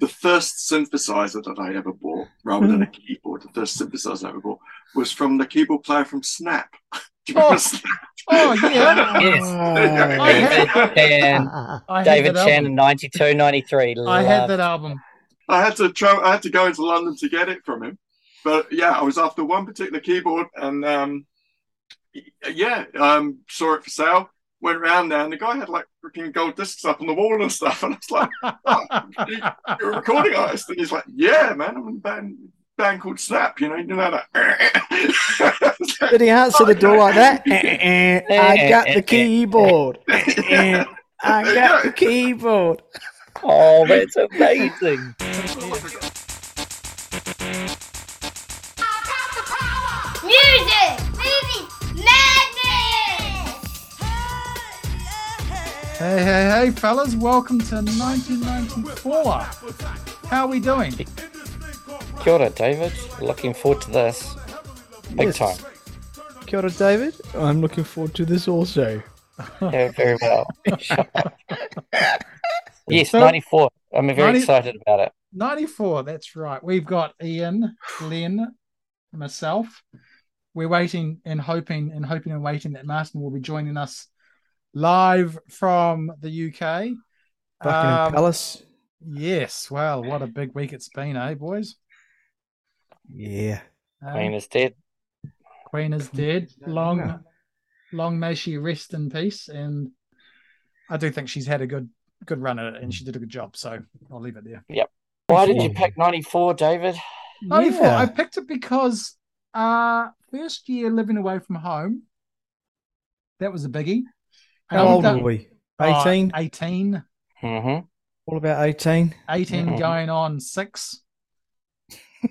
the first synthesizer that I ever bought, rather than a keyboard, the first synthesizer I ever bought was from the keyboard player from Snap. Do you remember Oh. Snap? Oh yeah. Yes. I had- David Chan, I had David that Chan in 92, 93. I had that album. I had to try, I had to go into London to get it from him. But yeah, I was after one particular keyboard, and um, yeah, um, saw it for sale. Went around there, and the guy had like freaking gold discs up on the wall and stuff. And I was like, oh, "You're a recording artist?" And he's like, "Yeah, man, I'm in a band, band called Snap. You know, you know that." Did he answer the door like that? Eh, eh, I got the keyboard. Eh, I got the keyboard. Oh, that's amazing. Hey, hey, hey, fellas! Welcome to 1994. How are we doing? Kia ora, David. Looking forward to this. Big Yes. time. Kia ora, David. I'm looking forward to this also. Yeah, very well. yes, 94. I'm very 90 excited about it. 94. That's right. We've got Ian, Glenn, myself. We're waiting and hoping and hoping and waiting that Martin will be joining us live from the UK. Buckingham Um, Palace. Yes. Well, what a big week it's been, eh, boys? Yeah. Eh? Queen is dead. Queen is dead. Long, long may she rest in peace. And I do think she's had a good, good run at it, and she did a good job. So I'll leave it there. Yep. Why did you pick 94, David? Ninety-four. Yeah. I picked it because uh first year living away from home. That was a biggie. How old I've were done- we? uh, 18? 18. Mm-hmm. All about 18? 18 Mhm. going on six.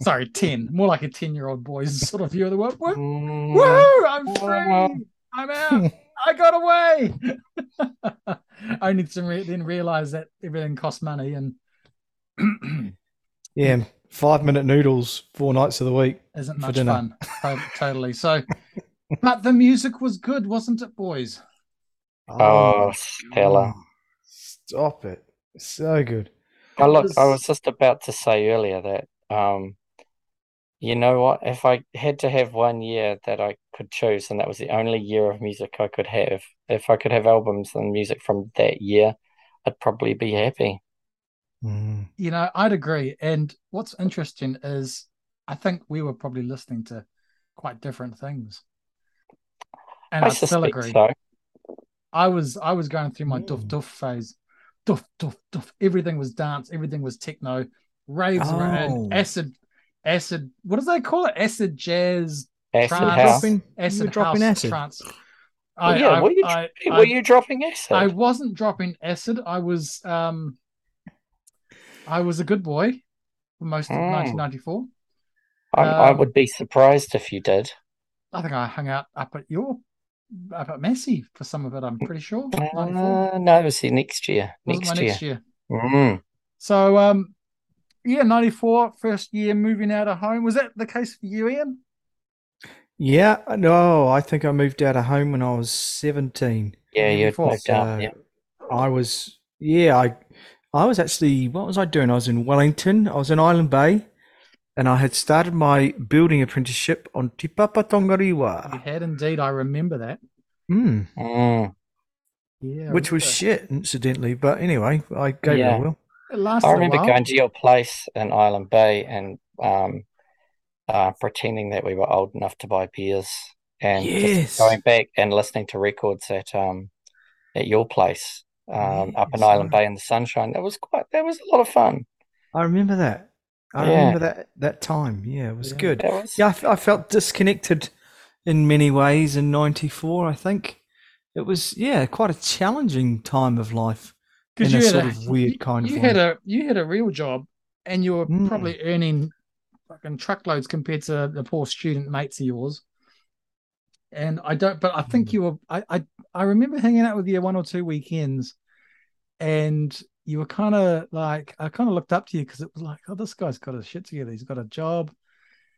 Sorry, 10. More like a 10 year old boy's sort of view of the world. Woo, Mm, woo, I'm free. I'm out. I got away. Only to re- then realize that everything costs money and Yeah. Five minute noodles, four nights of the week. isn't much dinner. fun. Totally. So, but the music was good, wasn't it, boys? Oh, Stella. Stop it. So good. Oh, look, I was- was just about to say earlier that, um, you know what? If I had to have one year that I could choose, and that was the only year of music I could have, if I could have albums and music from that year, I'd probably be happy. Mm. You know, I'd agree. And what's interesting is I think we were probably listening to quite different things. And I, I still agree. so. I was I was going through my doof Mm. doof phase. Doof doof doof. Everything was dance, everything was techno, raves were in, Oh. acid, acid. What does they call it? Acid jazz, Acid Trance. house. Dropping, acid were dropping house, acid. trance. Oh, I, yeah, I, were you, I, were you dropping acid? I wasn't dropping acid. I was um I was a good boy for most of Mm. 1994. I, I um, would be surprised if you did. I think I hung out up at your up at Massey for some of it. I'm pretty sure. 94. Uh, no, it was the next year. Next year. next year. Mm. So um yeah, 94, first year moving out of home. Was that the case for you, Ian? Yeah. No, I think I moved out of home when I was 17. Yeah, you had Before. moved out. So Yeah. I was, yeah, I, I was actually, what was I doing? I was in Wellington. I was in Island Bay, and I had started my building apprenticeship on Te Papa You had indeed. I remember that. mm, Mm. Yeah. Which was shit, incidentally. But anyway, I gave it Yeah. a whirl. It lasted I a remember going to your place in Island Bay and um, uh, pretending that we were old enough to buy beers and just Yes. going back and listening to records at um at your place um up in Island. Bay in the sunshine. That was quite that was a lot of fun. I remember that. I Yeah. remember that that time. Yeah, it was Yeah. good. That was Yeah, I, f- I felt disconnected in many ways in '94. I think it was yeah quite a challenging time of life. Because in you a had sort of weird you, kind of you way. had a you had a real job, and you were Mm. probably earning fucking truckloads compared to the poor student mates of yours. And I don't, but I Mm. think you were. I I, I remember hanging out with you one or two weekends, and you were kind of like I kind of looked up to you because it was like, oh, this guy's got his shit together. He's got a job,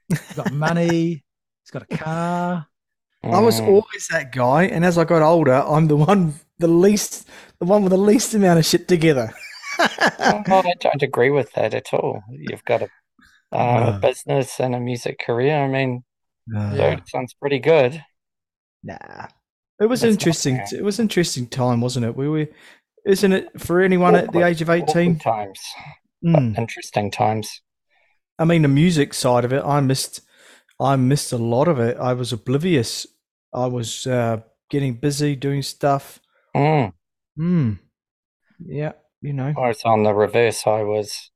he's got money, he's got a car. I was Mm. always that guy, and as I got older, I'm the one, the least, the one with the least amount of shit together. Oh, I don't agree with that at all. You've got a, uh, No. business and a music career. I mean, No. Yeah. sounds pretty good. Nah. It was That's interesting. It was an interesting time, wasn't it? We were, isn't it, for anyone at the age of 18? times, Mm. interesting times. I mean, the music side of it, I missed. I missed a lot of it. I was oblivious. I was uh, getting busy doing stuff. Mm. Hmm. Yeah, you know, I was on the reverse. I was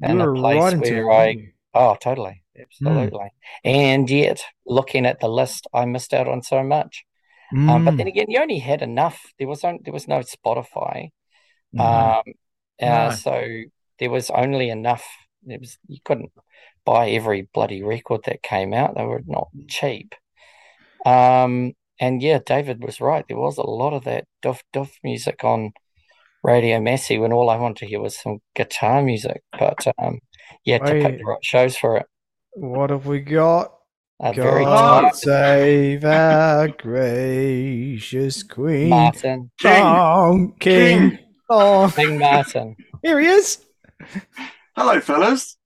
you in a place right where. I, oh, totally, Hmm. absolutely. And yet, looking at the list, I missed out on so much. Um, but Mm. then again, you only had enough. There was on, there was no Spotify. Mhm. Um, uh, No. so there was only enough. It was you couldn't buy every bloody record that came out. They were not cheap. Um, and yeah, David was right. There was a lot of that duff duff music on Radio Massey when all I wanted to hear was some guitar music. But um, yeah, to pick the right shows for it. What have we got? A very God save our gracious Queen, Martin, King. King. King. Oh, King Martin. here he is. Hello, fellas.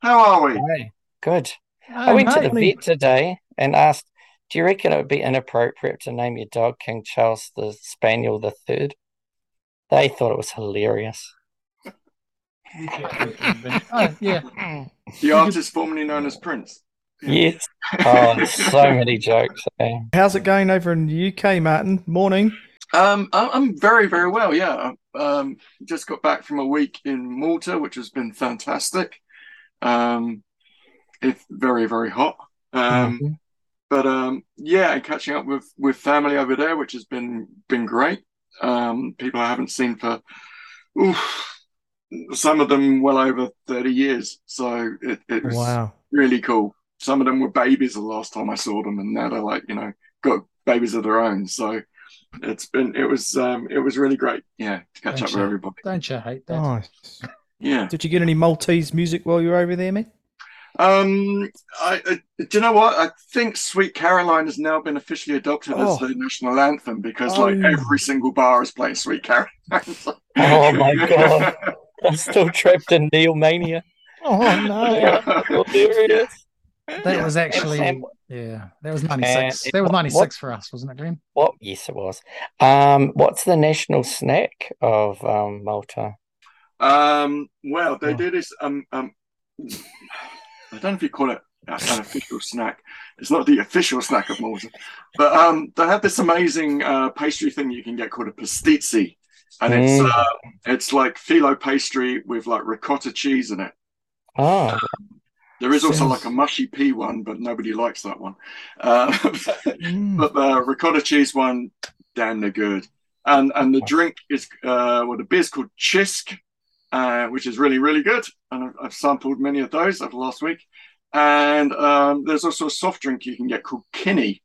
How are we? Hey, good. I Oh, went to the vet today and asked, "Do you reckon it would be inappropriate to name your dog King Charles the Spaniel the Third?" They thought it was hilarious. Oh, yeah. The artist formerly known as Prince. Yes. Oh, so many jokes. eh? How's it going over in the UK, Martin? Morning. Um, I- I'm very, very well. Yeah. Um, just got back from a week in Malta, which has been fantastic. Um, it's very, very hot. Um, Mhm. but um, yeah, and catching up with with family over there, which has been been great. Um, people I haven't seen for, oof, some of them well over 30 years. So it, it was Wow. really cool. Some of them were babies the last time I saw them, and now they're like, you know, got babies of their own. So it's been, it was, um, it was really great. Yeah, to catch up with everybody. Don't you hate that? Nice. Yeah. Did you get any Maltese music while you were over there, mate? Um, I, I do you know what? I think Sweet Caroline has now been officially adopted Oh. as the national anthem because like Oh. every single bar is playing Sweet Caroline. Oh my God. I'm still trapped in Neil mania. Oh no. Hilarious. That Yeah. was actually, And- yeah, that was 96. that was what- 96 for us, wasn't it, Graham? What? Yes, it was. Um, what's the national snack of um, Malta? Um, well, they Oh. do this. Um, um, I don't know if you call it an official snack. It's not the official snack of Malta, but um, they have this amazing uh, pastry thing you can get called a pastizzi, and it's Mm. uh, it's like phyllo pastry with like ricotta cheese in it. Oh, There is also like a mushy pea one, but nobody likes that one. Uh, Mm. but the ricotta cheese one, damn, they're good. And and the drink is uh, well, the beer's called Cisk, uh, which is really really good. And I've, I've sampled many of those over the last week. And um, there's also a soft drink you can get called Kinnie,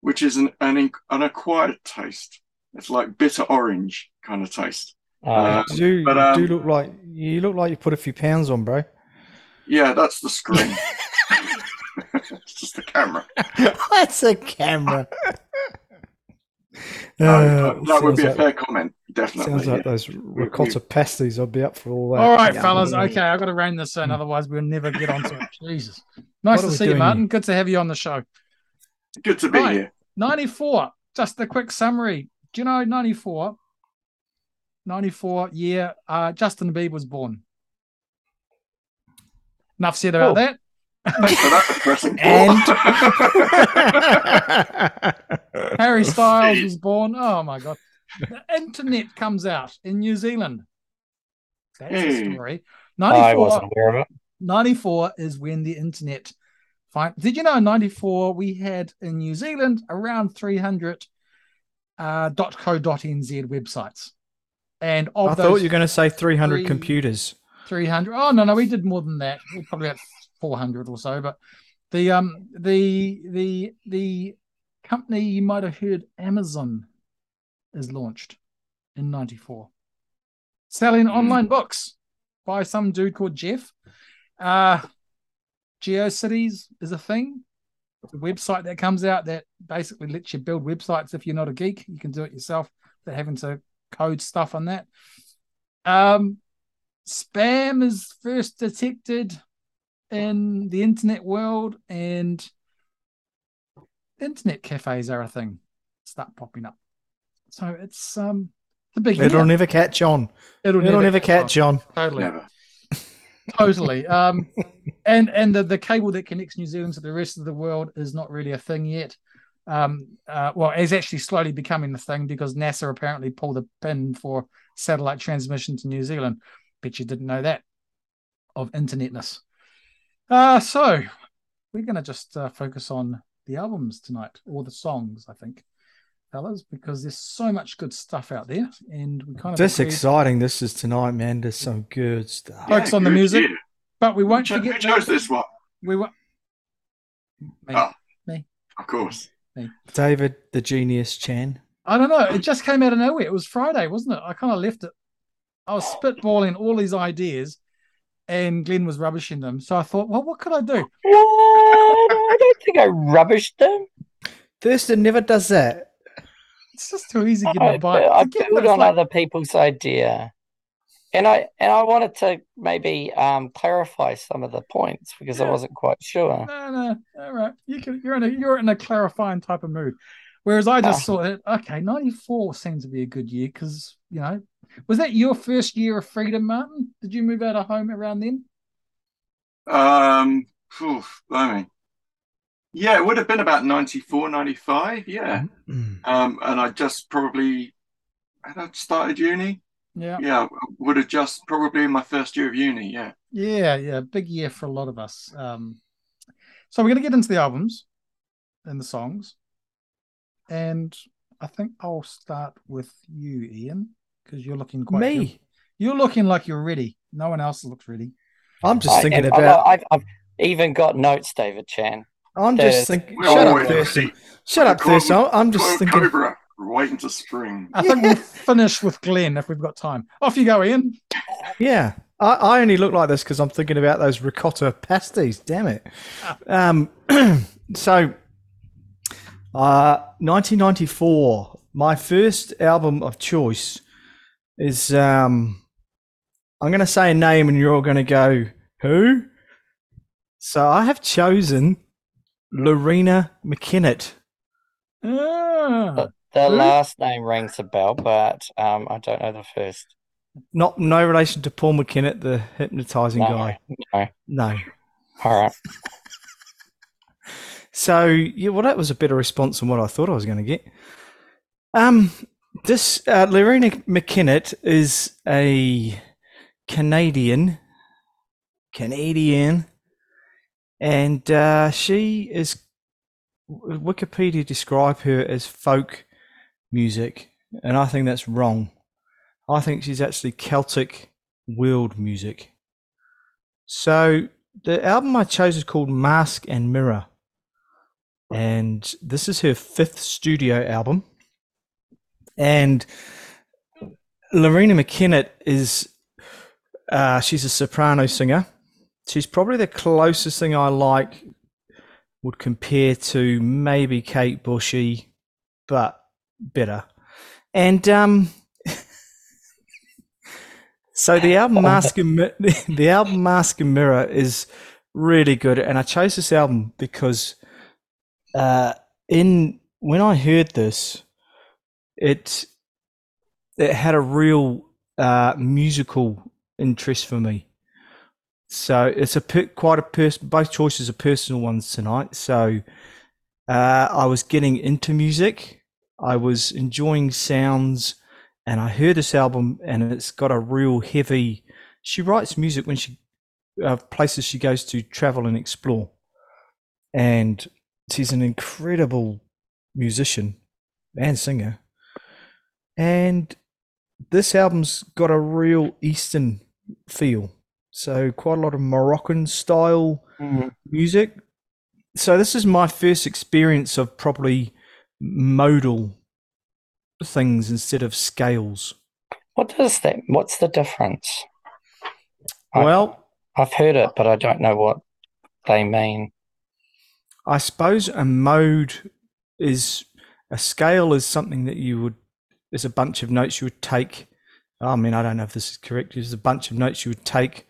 which is an an, an acquired taste. It's like bitter orange kind of taste. oh, Uh, You do, but, um, do look like you look like you put a few pounds on, bro. Yeah, that's the screen. it's just the camera. That's a camera. No, Uh, that would sounds be a fair comment. Definitely. Sounds like yeah. those ricotta pasties. I'd be up for all that. All right, Yeah. fellas. Okay, I've got to rein this in, otherwise we'll never get onto it. Jesus. Nice What to see you, Martin. here? Good to have you on the show. Good to be Right. here. 94. Just a quick summary. Do you know 94? 94 year uh, Justin Bieber was born. Enough said about Oh. that. Thanks for that depressing And Harry Styles was born. Oh my god. The internet comes out in New Zealand. That's a Hey. story. I 94, wasn't aware of it. 94 is when the internet fin- Did you know in 94 we had in New Zealand around 300 uh, .co.nz websites. And of I those thought you were going to say 300 three- computers. 300 oh no no we did more than that. We probably had 400 or so but the um the the the company you might have heard amazon is launched in 94 selling Hmm. online books by some dude called jeff. Uh geocities is a thing. It's a website that comes out that basically lets you build websites if you're not a geek. You can do it yourself without having to code stuff on that. Um spam is first detected in the internet world, and internet cafes are a thing. Start popping up. So it's um the big It'll year. never catch on. It'll, It'll never catch on. Totally, Never. totally. Um, and and the, the cable that connects New Zealand to the rest of the world is not really a thing yet. Um, uh, well, it's actually slowly becoming the thing because NASA apparently pulled a pin for satellite transmission to New Zealand. Bet you didn't know that of internetness. Uh, so we're going to just uh, focus on the albums tonight or the songs, I think, fellas, because there's so much good stuff out there, and we kind of This agreed- exciting. This is tonight, man. There's some good stuff. Focus on the music. year. But we won't Who cho- forget who chose this one? We were. Me. Oh. Of course. David, the genius, Chan. I don't know. It just came out of nowhere. It was Friday, wasn't it? I kind of left it. I was spitballing all these ideas, and Glenn was rubbishing them. So I thought, well, what could I do? What? I don't think I rubbished them. Thurston never does that. It's just too easy getting I, a bite. I Forget build on like- other people's idea, and I and I wanted to maybe um clarify some of the points because I wasn't quite sure. No, no, all right. You can. You're in a. You're in a clarifying type of mood. Whereas I just Ah. thought, okay, '94 seems to be a good year because you know, was that your first year of freedom, Martin? Did you move out of home around then? Um, phew, blimey. Yeah, it would have been about 94, 95. Yeah. Mm. Um, and I just probably had I started uni. Yeah. Yeah, would have just probably in my first year of uni. Yeah. Yeah, yeah, big year for a lot of us. Um, so we're going to get into the albums and the songs, and I think I'll start with you, Ian, because you're looking quite. Me. You're looking like you're ready. No one else looks ready. I'm just I thinking about. I've, I've even got notes, David Chan. I'm There's- just thinking. We're Shut up, waiting Thurston. Shut up, Cobra- Thurston. I'm just thinking. Cobra, we're waiting to spring. I think we'll finish with Glenn if we've got time. Off you go, Ian. Yeah, I, I only look like this because I'm thinking about those ricotta pasties. Damn it. Um, so, uh, 1994, my first album of choice is. Um, I'm going to say a name, and you're all going to go, "Who?" So I have chosen Loreena McKennitt. Ah, The Who? last name rings a bell, but um, I don't know the first. Not no relation to Paul McKinnett, the hypnotizing No, guy. no. No. All right. So yeah, well, that was a better response than what I thought I was going to get. Um, this uh, Loreena McKennitt is a Canadian, Canadian, and uh, she is. Wikipedia describe her as folk music, and I think that's wrong. I think she's actually Celtic world music. So the album I chose is called Mask and Mirror and this is her fifth studio album. And Loreena McKennitt is uh, she's a soprano singer. She's probably the closest thing I like would compare to maybe Kate Bushy, but better. And um, so the album Mask and the album Mask and Mirror is really good, and I chose this album because uh, in when I heard this, it it had a real uh, musical interest for me. So it's a per, quite a person. Both choices are personal ones tonight. So uh, I was getting into music. I was enjoying sounds, and I heard this album, and it's got a real heavy. She writes music when she uh, places she goes to travel and explore, and she's an incredible musician and singer. And this album's got a real Eastern feel. So quite a lot of Moroccan style mm-hmm. music. So this is my first experience of probably modal things instead of scales. What does that? What's the difference? Well, I've heard it, but I don't know what they mean. I suppose a mode is a scale is something that you would is a bunch of notes you would take I mean, I don't know if this is correct. There's a bunch of notes you would take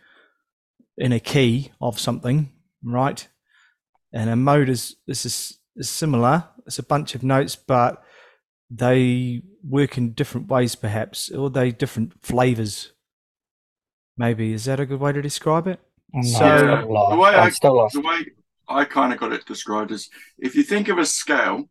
in a key of something, right? And a mode is this is, is similar. It's a bunch of notes, but they work in different ways, perhaps, or they different flavors. Maybe is that a good way to describe it? No, So- I'm still lost. The way I'm I- still lost. the way I kind of got it described as if you think of a scale,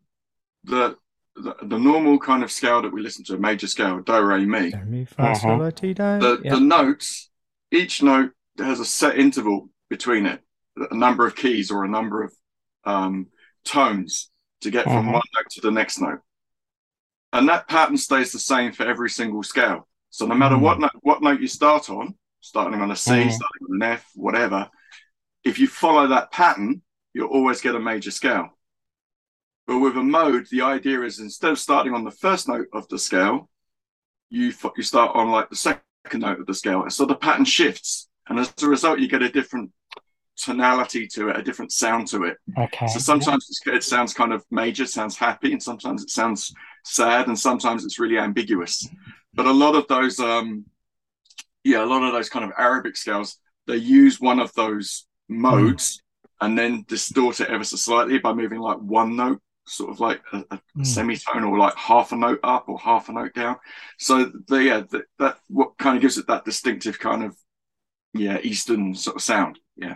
the, the the normal kind of scale that we listen to, a major scale, do re mi. Do, mi, fa, sol, Uh-huh. la, ti, do. The Yeah. the notes, each note has a set interval between it, a number of keys or a number of um, tones to get from Mhm. one note to the next note, and that pattern stays the same for every single scale. So no matter what note what note you start on, starting on a C, Mhm. starting on an F, whatever, if you follow that pattern, you'll always get a major scale. But with a mode, the idea is instead of starting on the first note of the scale, you f- you start on like the second note of the scale, and so the pattern shifts, and as a result, you get a different tonality to it, a different sound to it. Okay. So sometimes it's, it sounds kind of major, sounds happy, and sometimes it sounds sad, and sometimes it's really ambiguous. But a lot of those, um, yeah, a lot of those kind of Arabic scales, they use one of those modes and then distort it ever so slightly by moving like one note, sort of like a, a Mm. semitone, or like half a note up or half a note down. So the, yeah, that, that what kind of gives it that distinctive kind of yeah Eastern sort of sound. Yeah.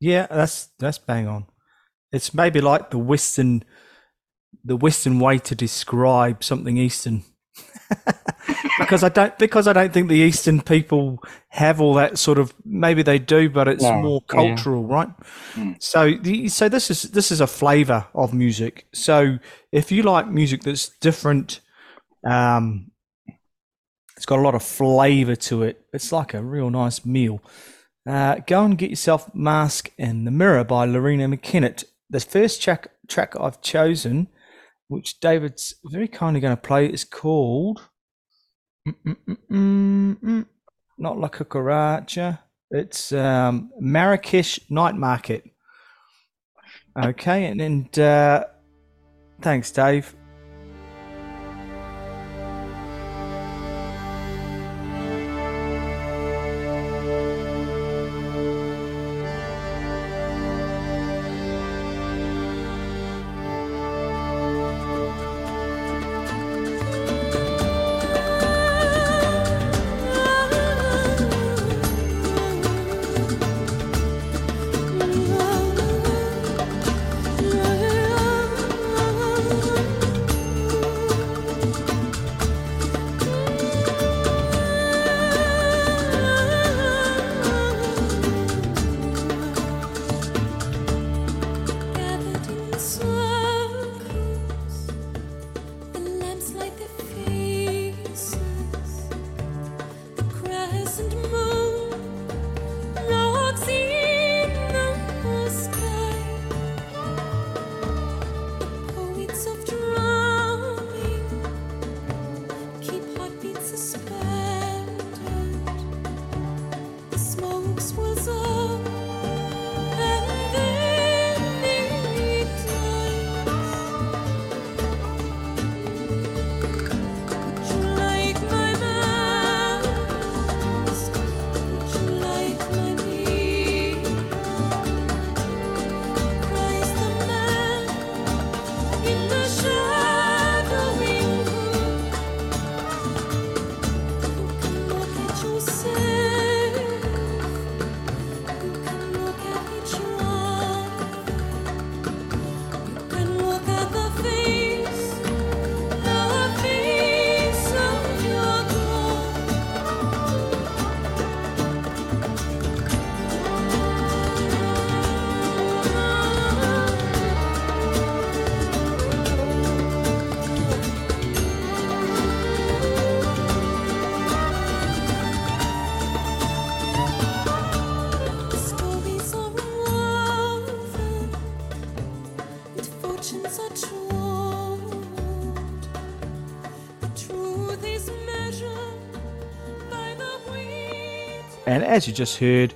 Yeah, that's that's bang on. It's maybe like the Western, the Western way to describe something Eastern. because I don't because I don't think the Eastern people have all that sort of maybe they do, but it's No, more yeah. cultural, right? Mm. So the, so this is this is a flavor of music. So if you like music that's different, um, it's got a lot of flavor to it. It's like a real nice meal. Uh, go and get yourself Mask in the Mirror by Loreena McKennitt. The first track, track I've chosen, which David's very kindly going to play, is called Not Like a mm, mm. not La Cucaracha. It's um, Marrakesh Night Market. Okay, and, and uh, thanks, Dave. And as you just heard,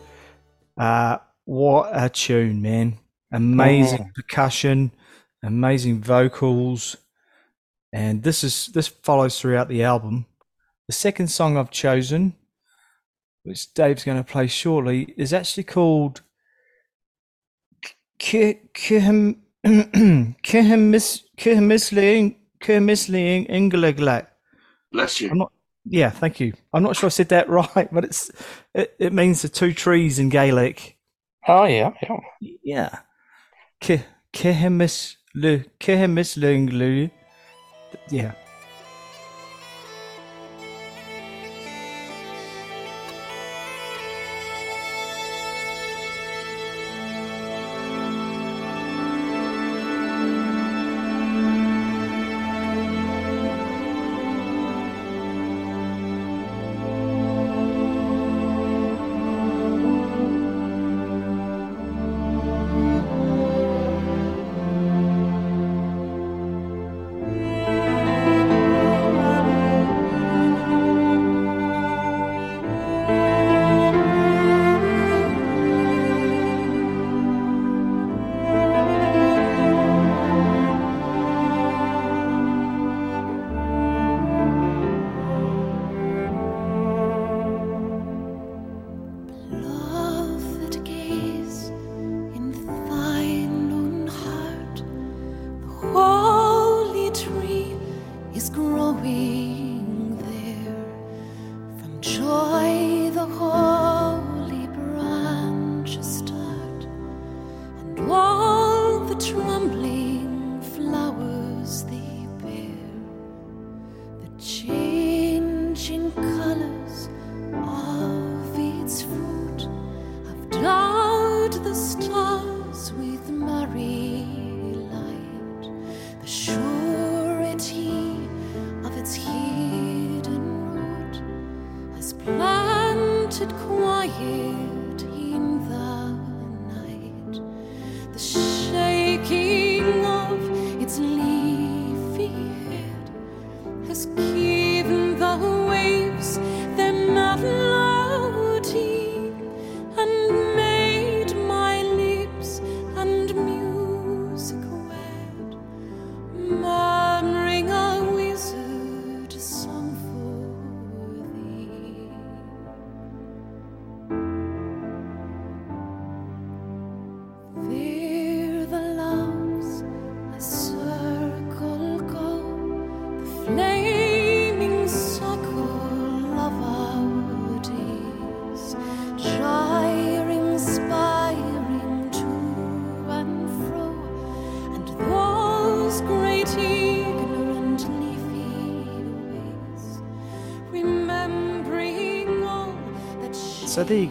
uh, what a tune, man! Amazing percussion, amazing vocals, and this is this follows throughout the album. The second song I've chosen, which Dave's going to play shortly, is actually called Kirmisling Ingleglat. Bless you. I'm not. Yeah, thank you. I'm not sure I said that right, but it's it, it means the two trees in Gaelic. Oh yeah, yeah. Yeah. Ke- Kehemis le Kehemisling le. Yeah.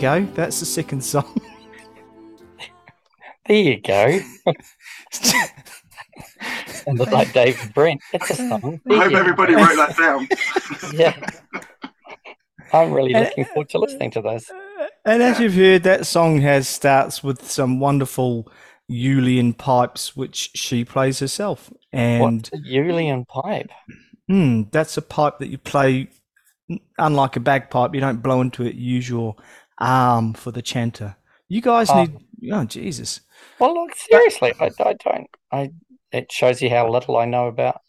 Go. That's the second song. There you go. Sounded like David Brent. It's a song. I hope everybody go. wrote that down. Yeah. I'm really looking forward to listening to this. And as you've heard, that song has starts with some wonderful uilleann pipes, which she plays herself. And What's uilleann pipe? Hmm, that's a pipe that you play. Unlike a bagpipe, you don't blow into it. You use your arm for the chanter. You guys Oh. need. Oh Jesus! Well, look, seriously, I, I don't. I. It shows you how little I know about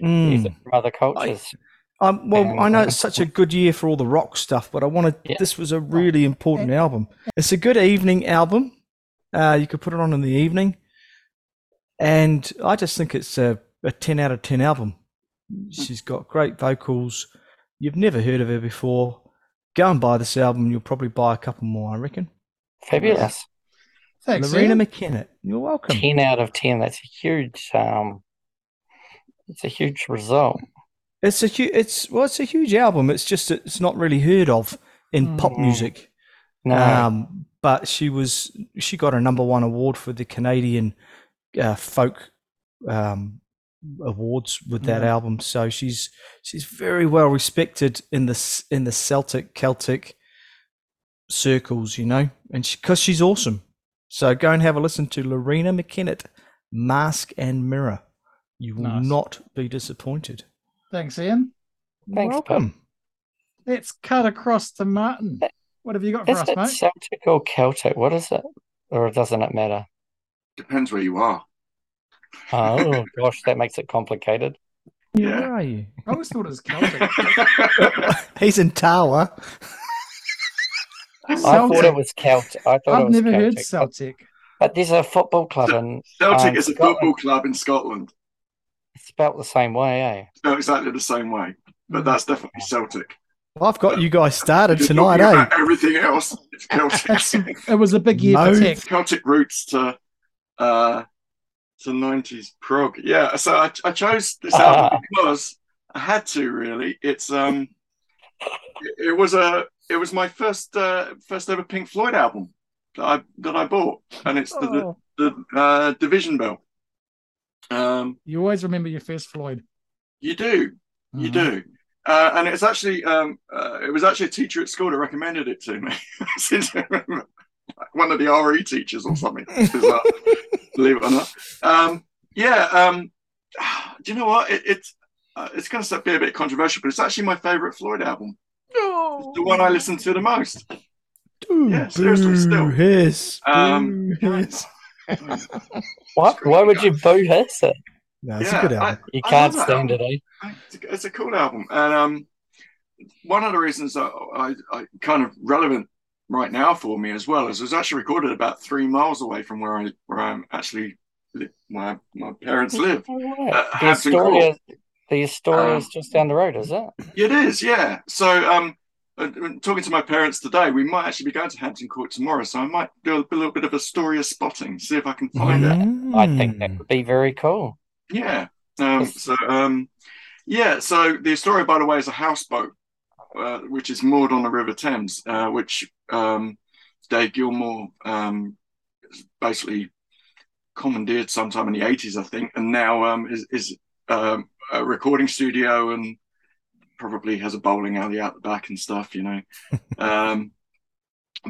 music from other cultures. Um, well, And, I know it's such a good year for all the rock stuff, but I wanted. Yeah. This was a really important album. It's a good evening album. Uh, you could put it on in the evening, and I just think it's a, a ten out of ten album. She's got great vocals. You've never heard of her before. Go and buy this album. You'll probably buy a couple more, I reckon. Fabulous. Thanks, Loreena Ian. McKenna, you're welcome. Ten out of ten. That's a huge. Um, it's a huge result. It's a huge. it's well, it's a huge album. It's just that it's not really heard of in pop Mm. music. No, Um, but she was she got a number one award for the Canadian uh, folk um, awards with that album. So she's she's very well respected in the in the Celtic Celtic circles, you know, and because she's awesome. So go and have a listen to Loreena McKennitt, Mask and Mirror. You will Nice. not be disappointed. Thanks, Ian. Thanks, Pip. Welcome. Let's cut across to Martin. Uh, what have you got for is us, it mate? Celtic or Celtic? What is it? Or doesn't it matter? Depends where you are. Oh gosh, that makes it complicated. Yeah, Yeah. Where are you? I always thought it was Celtic. He's in Tower. I thought it was Celtic. I thought I've was never Celtic. heard Celtic. But there's a football club in Celtic Um, is a Scotland. football club in Scotland. It's spelt the same way, eh? Spelled exactly the same way, but that's definitely Celtic. Well, I've got you guys started tonight, eh? about Everything else, it's Celtic. it was a big year No. for tech. Celtic roots to uh to 90s prog. Yeah, so I, I chose this album because I had to really. It's um it, it was a it was my first uh first ever Pink Floyd album that I that I bought and it's the Oh, the, the uh Division Bell. Um you always remember your first Floyd. you do. You Mhm. do. Uh, and it's actually um, uh, it was actually a teacher at school that recommended it to me. Since one of the RE teachers or something. believe it or not. Um, yeah. Um, do you know what? It, it's uh, it's going to be a bit controversial, but it's actually my favorite Floyd album. It's the one I listen to the most. Ooh, Yeah, seriously, still. boo hiss, Um, boo hiss. What? Why would you boo his it? No, it's Yeah, a good I- album. You can't love that stand it, eh? It's a, it's a cool album, and um, one of the reasons that I, I kind of relevant right now for me as well is it was actually recorded about three miles away from where I where I'm actually li- my my parents live. Oh, right. Uh, the Hampton Astoria, Court. the Astoria Um, is just down the road, is it? It is, yeah. So um, uh, talking to my parents today, we might actually be going to Hampton Court tomorrow, so I might do a, little bit of a Astoria spotting, see if I can find it. I think Mm. that would be very cool. Yeah. Um, so um, yeah. So the Astoria, by the way, is a houseboat, uh, which is moored on the River Thames, uh, which um, Dave Gilmour um, basically commandeered sometime in the eighties, I think, and now um, is is um, a recording studio and probably has a bowling alley out the back and stuff, you know. um,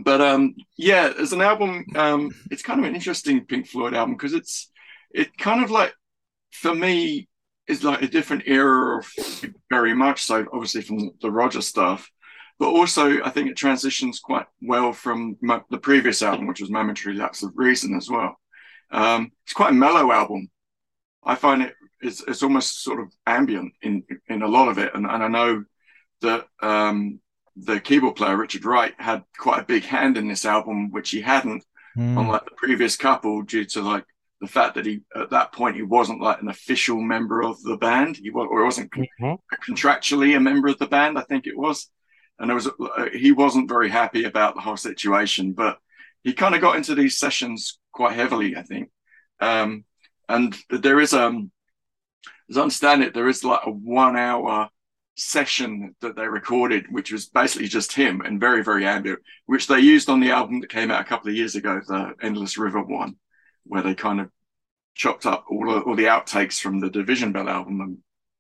but um, yeah, as an album, um, it's kind of an interesting Pink Floyd album because it's it kind of like for me is like a different era of very much so obviously from the Roger stuff, but also I think it transitions quite well from mo- the previous album, which was Momentary Lapse of Reason as well. Um, it's quite a mellow album. I find it it's, it's almost sort of ambient in in a lot of it, and, and I know that um, the keyboard player Richard Wright had quite a big hand in this album, which he hadn't Mm. unlike the previous couple due to like the fact that he at that point he wasn't like an official member of the band. He was, or wasn't Mhm. contractually a member of the band i think it was. And there was uh, he wasn't very happy about the whole situation but he kind of got into these sessions quite heavily i think. Um and there is um as i understand it there is like a one hour session that they recorded which was basically just him and very very ambient which they used on the album that came out a couple of years ago, the Endless River one, where they kind of chopped up all the, all the outtakes from the Division Bell album and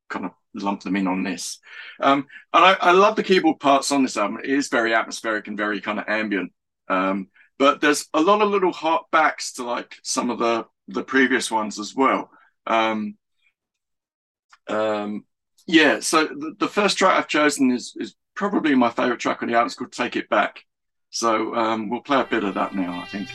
kind of lumped them in on this. Um, and I, I love the keyboard parts on this album. It is very atmospheric and very kind of ambient. Um, but there's a lot of little hark backs to like some of the the previous ones as well. Um, um, yeah, so the, the first track I've chosen is is probably my favorite track on the album. It's called "Take It Back." So um, we'll play a bit of that now, I think.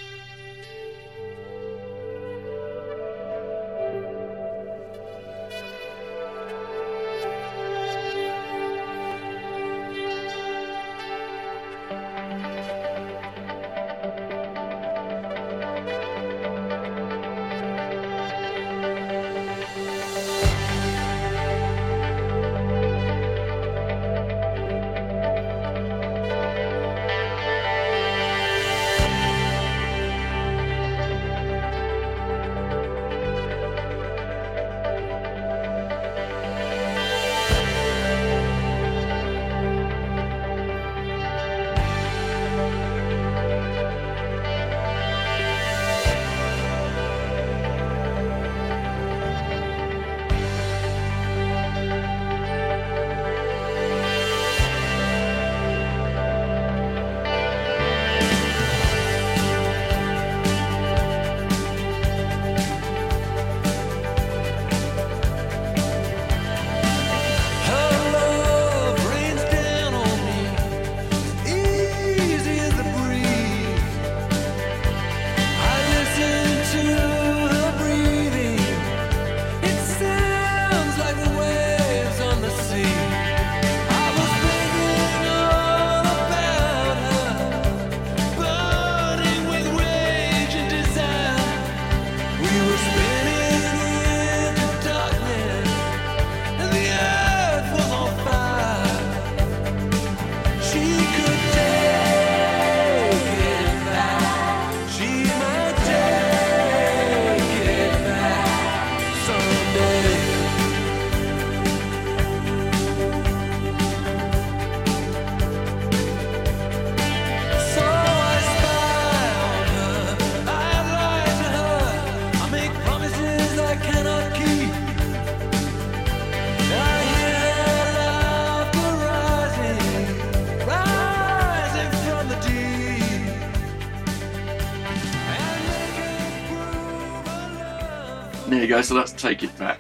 Go. So let's take it back.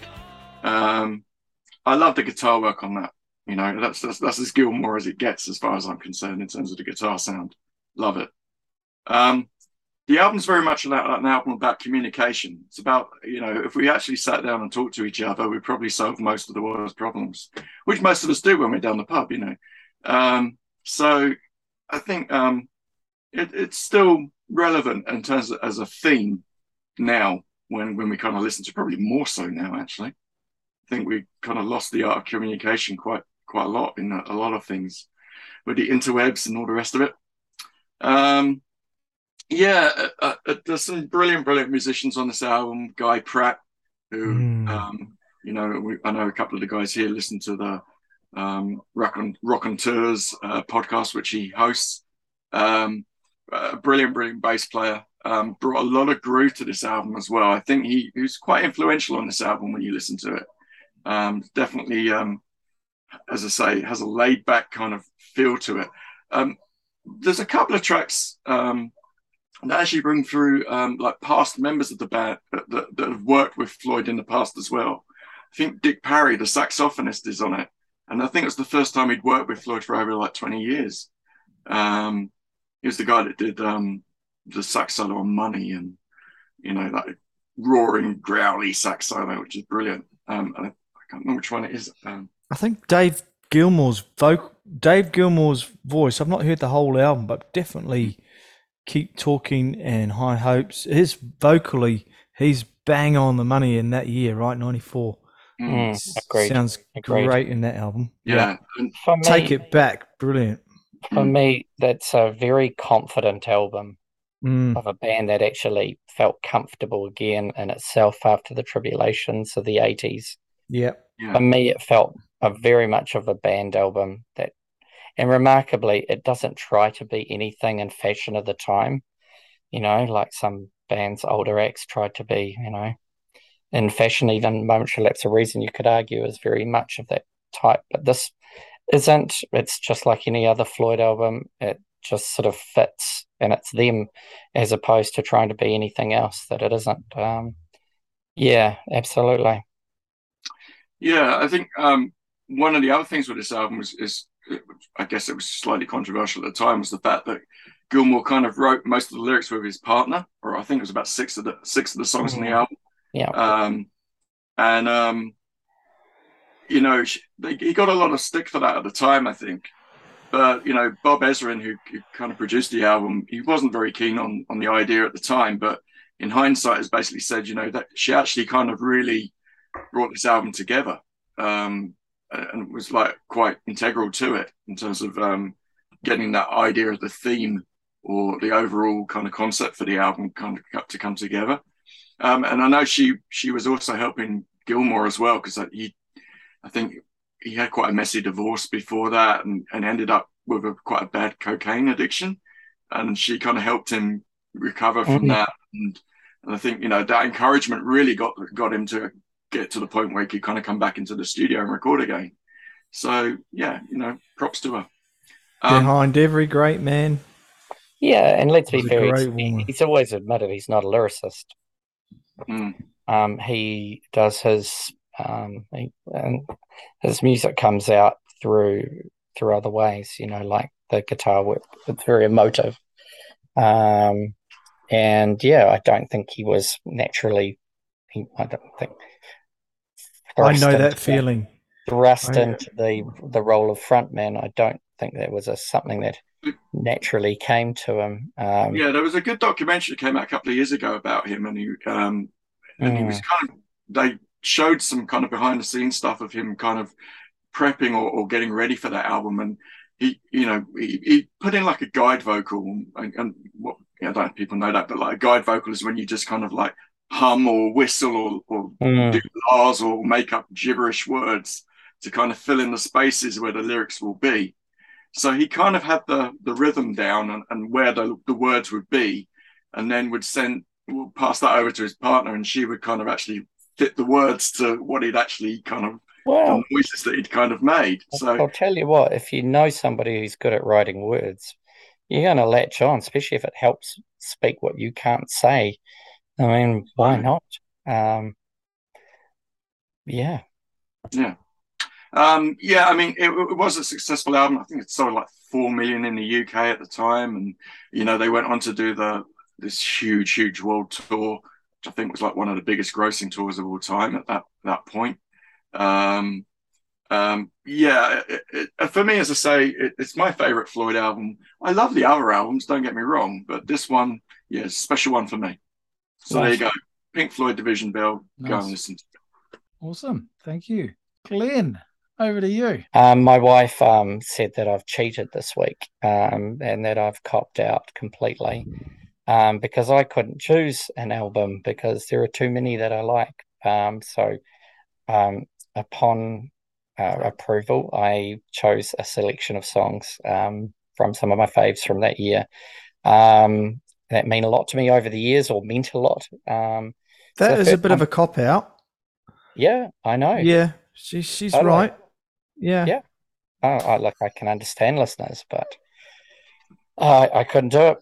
Um, I love the guitar work on that. You know, that's, that's that's as Gilmour as it gets, as far as I'm concerned, in terms of the guitar sound. Love it. Um, the album's very much an, an album about communication. It's about you know, if we actually sat down and talked to each other, we'd probably solve most of the world's problems, which most of us do when we're down the pub. You know, um, so I think um, it, it's still relevant in terms of as a theme now when when we kind of listen to probably more so now actually. I think we kind of lost the art of communication quite quite a lot in a, a lot of things with the interwebs and all the rest of it. Um, yeah, uh, uh, there's some brilliant, brilliant musicians on this album. Guy Pratt, who Mm. um, you know, we, I know a couple of the guys here listen to the um, Rock and Rockonteurs uh, podcast, which he hosts. Um, a brilliant, brilliant bass player. Um, brought a lot of groove to this album as well. I think he, he was quite influential on this album when you listen to it. Um, definitely, um, as I say, has a laid back kind of feel to it. Um, there's a couple of tracks um, that actually bring through um, like past members of the band that, that, that have worked with Floyd in the past as well. I think Dick Parry, the saxophonist, is on it, and I think it's the first time he'd worked with Floyd for over like 20 years. Um, he was the guy that did um, the sax solo on Money, and you know that roaring, growly sax solo, which is brilliant. Um, and I, I can't remember which one it is. Um, I think Dave Gilmour's voc Dave Gilmour's voice. I've not heard the whole album, but definitely keep talking and high hopes. His vocally, he's bang on the money in that year, right? Ninety four. mm, agreed. Sounds Agreed. great in that album. yeah, and For me, Take it back, brilliant. for Mm. me, that's a very confident album Mm. of a band that actually felt comfortable again in itself after the tribulations of the 80s. Yeah. yeah. For me, it felt a very much of a band album that, and remarkably, it doesn't try to be anything in fashion of the time, you know, like some bands, older acts tried to be, you know, in fashion, even Momentary Lapse of Reason, you could argue is very much of that type. But this isn't, it's just like any other Floyd album. It just sort of fits and it's them as opposed to trying to be anything else that it isn't. Um, yeah, absolutely. Yeah, I think um, one of the other things with this album was, is, I guess it was slightly controversial at the time, was the fact that Gilmour kind of wrote most of the lyrics with his partner, or I think it was about six of the six of the songs on the Mhm. album. Yeah. Um, and um, you know, sh- they, he got a lot of stick for that at the time, I think. But you know, Bob Ezrin, who, who kind of produced the album, he wasn't very keen on on the idea at the time. But in hindsight, has basically said, you know, that she actually kind of really brought this album together, um, and was like quite integral to it in terms of um, getting that idea of the theme or the overall kind of concept for the album kind of to come together. Um, and I know she she was also helping Gilmour as well because he, I think he had quite a messy divorce before that and, and ended up with a quite a bad cocaine addiction, and she kind of helped him recover from Mhm. that. And, and I think you know that encouragement really got got him to get to the point where he could kind of come back into the studio and record again. So yeah, you know, props to her. Um, Behind every great man. Yeah, and let's be She's a fair, great he's, he's always admitted he's not a lyricist. mm, Um, he does his um, he, and his music comes out through through other ways, you know, like the guitar work. It's very emotive. Um, and yeah, I don't think he was naturally. He, I don't think. I know into that feeling. Thrust I- into the the role of frontman. I don't think that was a something that naturally came to him. Um, yeah, there was a good documentary that came out a couple of years ago about him, and he um, and he was kind of they showed some kind of behind the scenes stuff of him kind of prepping or, or getting ready for that album and he you know he, he put in like a guide vocal and, and what yeah, I don't know people know that but like a guide vocal is when you just kind of like hum or whistle or, or Mm. do R's or make up gibberish words to kind of fill in the spaces where the lyrics will be so he kind of had the the rhythm down and, and where the, the words would be and then would send would pass that over to his partner and she would kind of actually fit the words to what he'd actually kind of well, the noises that he'd kind of made. So I'll tell you what, if you know somebody who's good at writing words, you're going to latch on, especially if it helps speak what you can't say. I mean, why not? Um, yeah, Um, yeah, I mean, it, it was a successful album. I think it sold like four million in the UK at the time, and you know they went on to do the this huge, huge world tour, which I think was like one of the biggest grossing tours of all time at that that point. Um, um, yeah, it, it, for me, as I say, it, it's my favorite Floyd album. I love the other albums, don't get me wrong, but this one, yeah, it's a special one for me. So there you go, Pink Floyd Division Bell. Go and listen. to it. Awesome. Thank you. Glenn, over to you. Um, my wife um, said that I've cheated this week um, and that I've copped out completely um, because I couldn't choose an album because there are too many that I like. Um, so, um, upon uh, approval, I chose a selection of songs um, from some of my faves from that year um, that mean a lot to me over the years or meant a lot. Um, That So is a bit of a cop out. yeah, I know. Yeah, she, she's right. Yeah. Yeah. Oh, I like I can understand listeners, but I I couldn't do it.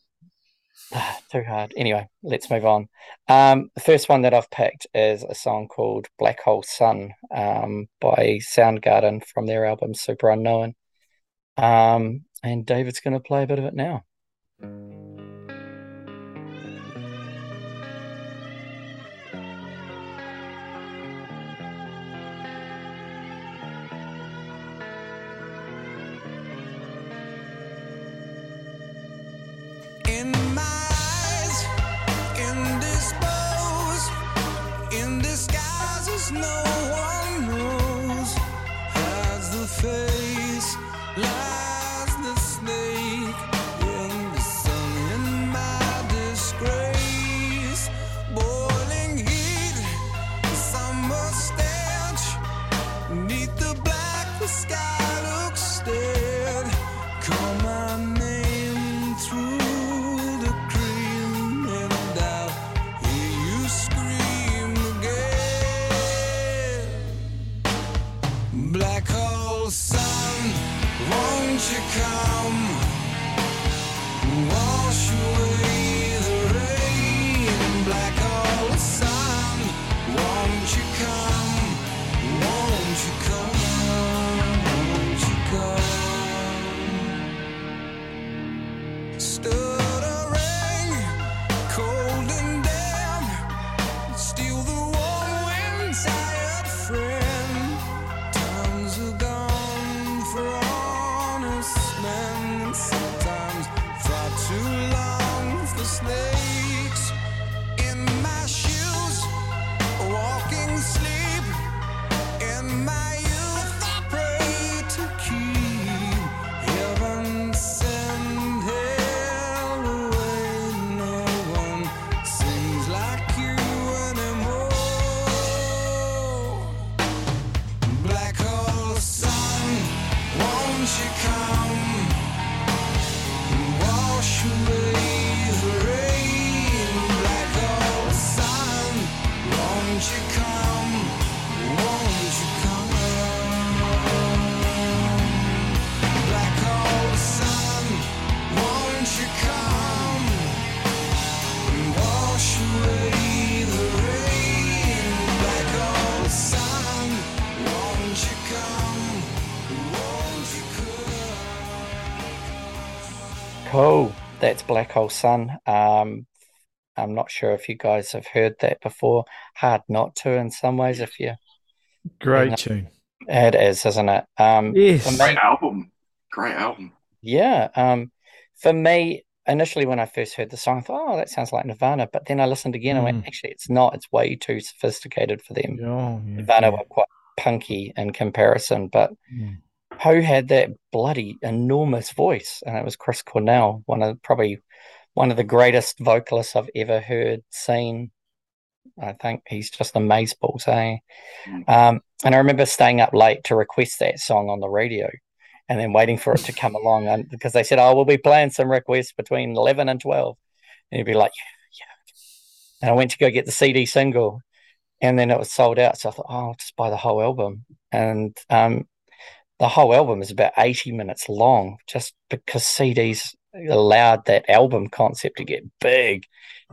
Too hard. Anyway, let's move on. Um, the first one that I've picked is a song called Black Hole Sun um, by Soundgarden from their album Superunknown. Um, and David's going to play a bit of it now. Black Hole Sun. Um, I'm not sure if you guys have heard that before. Hard not to in some ways if you Great Yeah. tune. it is, isn't it? Um, Yes. for me- Great album. Great album. Yeah. Um, for me, initially when I first heard the song, I thought, oh, that sounds like Nirvana. But then I listened again and went, Mm. actually, it's not. It's way too sophisticated for them. Oh, yeah, Nirvana yeah. were quite punky in comparison, but Mm. Who had that bloody enormous voice? And it was Chris Cornell, one of probably one of the greatest vocalists I've ever heard, seen. I think he's just amazeballs, eh? Mm. Um, and I remember staying up late to request that song on the radio and then waiting for it to come along and because they said, Oh, we'll be playing some requests between eleven and twelve. And you'd be like, Yeah, yeah. And I went to go get the CD single and then it was sold out. So I thought, Oh, I'll just buy the whole album. And um the whole album is about 80 minutes long just because CDs allowed that album concept to get big.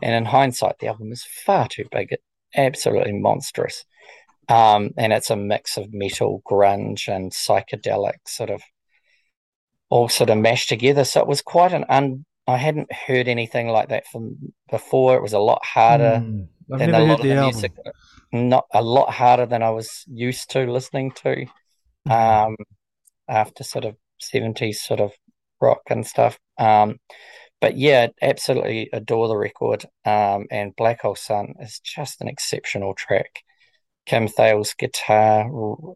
And in hindsight, the album is far too big. It absolutely monstrous. Um, and it's a mix of metal, grunge, and psychedelic sort of all sort of mashed together. So it was quite an un. I hadn't heard anything like that from before. It was a lot harder Mm, than a lot of the the album. music. Not a lot harder than I was used to listening to. Mm. Um, after sort of 70s sort of rock and stuff. Um, but yeah, absolutely adore the record. Um, and Black Hole Sun is just an exceptional track. Kim Thayil's guitar,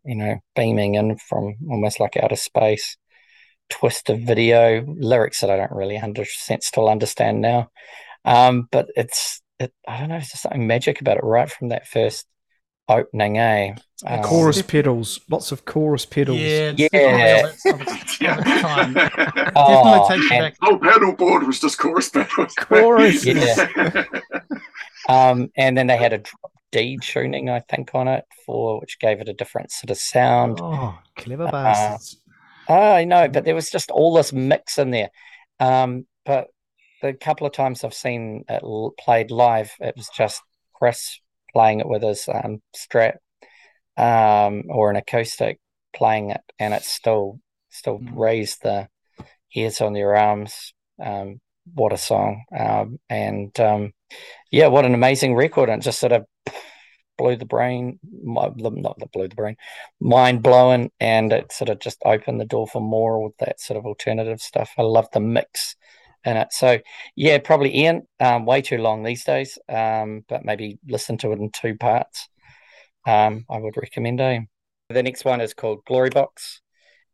you know, beaming in from almost like outer space. Twist of video, lyrics that I don't really under, still understand now. Um, but it's, it, I don't know, it's just something magic about it right from that first opening, eh? Um, chorus pedals, lots of chorus pedals. Yeah, Yeah. definitely of its- of its- yeah. of its. Definitely Oh, takes and- back. oh, pedal board was just chorus pedals. Chorus. Yeah. Um, and then they had a drop D tuning, I think, on it for which gave it a different sort of sound. Oh, clever Uh, bastards. Oh, I know, but there was just all this mix in there. Um, but the couple of times I've seen it l- played live, it was just Chris playing it with his um, Strat um, or an acoustic playing it, and it still still Mm. raised the ears on your arms. Um, what a song! Um, and um, yeah, what an amazing record! And it just sort of blew the brain, not the blew the brain, mind blowing, and it sort of just opened the door for more with that sort of alternative stuff. I love the mix in it. So yeah, probably Ian, um, way too long these days, um, but maybe listen to it in two parts. Um, I would recommend eh? The next one is called Glory Box,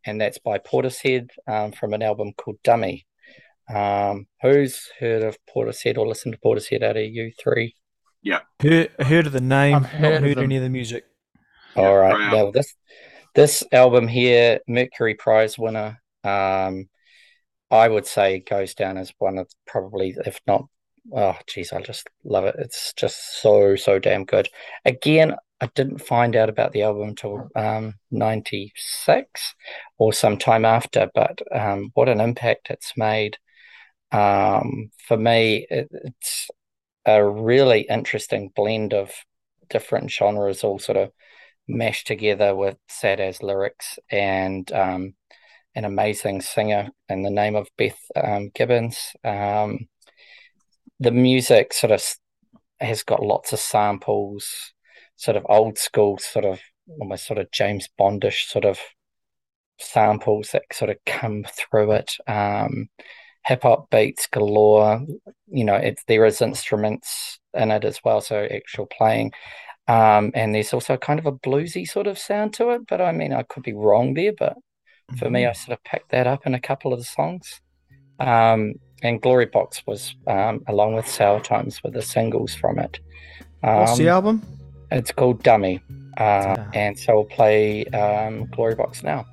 and that's by Portishead um, from an album called Dummy. Um, who's heard of Portishead or listened to Portishead out of you three? Heard, heard of the name, I've not heard of heard them. any of the music. Yeah, All right. Now this this album here, Mercury Prize winner, um, I would say goes down as one of probably, if not, oh geez, I just love it. It's just so so damn good. Again, I didn't find out about the album until um, '96 or some time after, but um, what an impact it's made. Um, for me, it, it's a really interesting blend of different genres, all sort of mashed together with sad as lyrics and um, an amazing singer in the name of Beth um, Gibbons. Um, the music sort of has got lots of samples, sort of old school, sort of almost sort of James Bondish sort of samples that sort of come through it. Um, hip hop beats galore. You know, it's there is instruments in it as well, so actual playing. Um, and there's also kind of a bluesy sort of sound to it, but I mean, I could be wrong there, but for me, I sort of picked that up in a couple of the songs. Um, and Glory Box was um, along with Sour Times with the singles from it. What's the Um, album? It's called Dummy. Uh, Dummy. and so we'll play um, Glory Box now.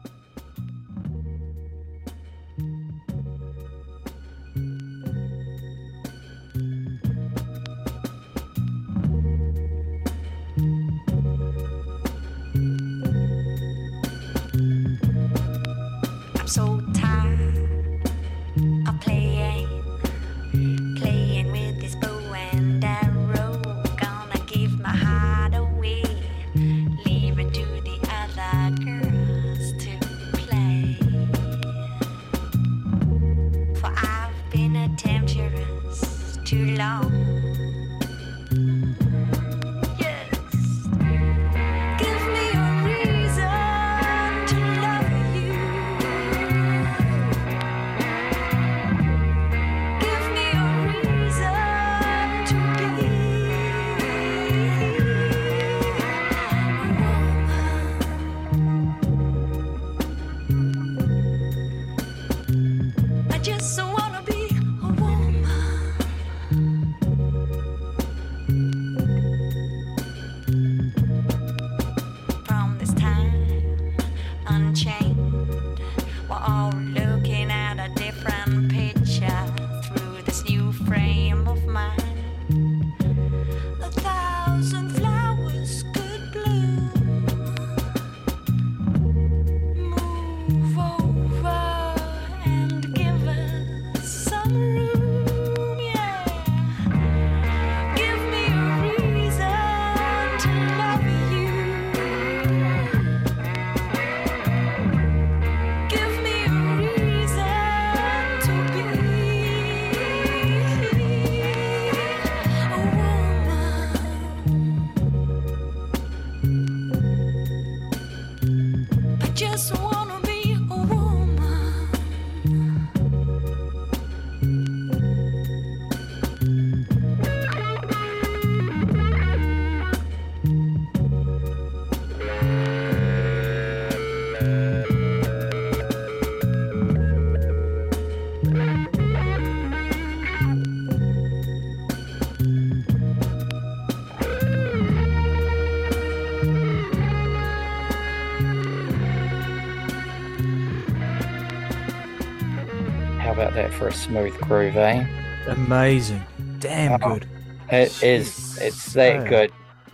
A smooth groove, eh? Amazing. Damn Oh, good. It is. It's that So- good.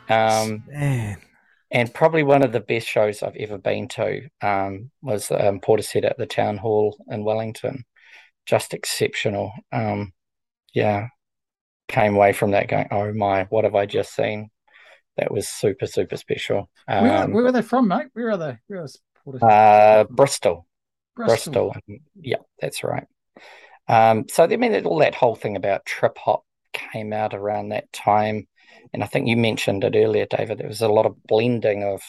Um, Man. and probably one of the best shows I've ever been to um, was um, Portishead at the Town Hall in Wellington. Just exceptional. Um, yeah, came away from that going, oh my, what have I just seen? That was super, super special. Where, where Um, were they from, mate? Where are they? Where was Porter? uh, Bristol. Bristol. Yeah, that's right. Um, so I mean, all that whole thing about trip hop came out around that time, and I think you mentioned it earlier, David. There was a lot of blending of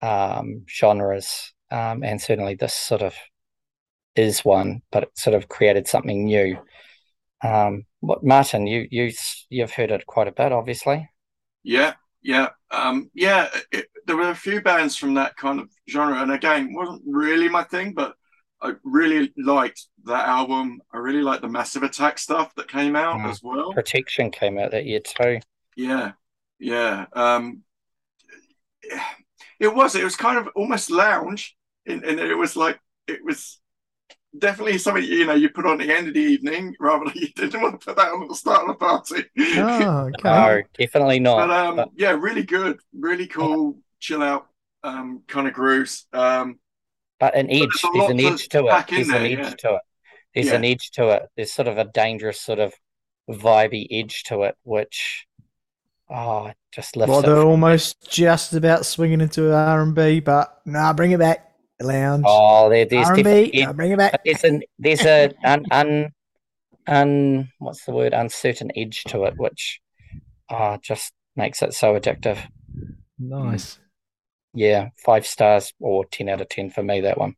um, genres, um, and certainly this sort of is one, but it sort of created something new. Um, what Martin, you you you've heard it quite a bit, obviously. Yeah, yeah, um, yeah. It, there were a few bands from that kind of genre, and again, wasn't really my thing, but I really liked that album. I really liked the Massive Attack stuff that came out Mm. as well. Protection came out that year too. Yeah, yeah. Um, it was. It was kind of almost lounge, and, and it was like it was definitely something you know you put on at the end of the evening rather than you didn't want to put that on at the start of the party. Oh, okay. No, definitely not. But um, But- yeah, really good, really cool, chill out um kind of grooves. Um, But an edge, there's a there's an edge to it. pack in There's an edge yeah. to it. There's Yeah. an edge to it. There's sort of a dangerous sort of vibey edge to it, which oh, just lifts Well, they're from- almost just about swinging into R and B, but nah, bring it back. Lounge. Oh, there, there's R and definitely B. Bring it back. there's an there's a un, un un what's the word uncertain edge to it, which ah just makes it so addictive. Nice. Yeah, five stars or ten out of ten for me. That one.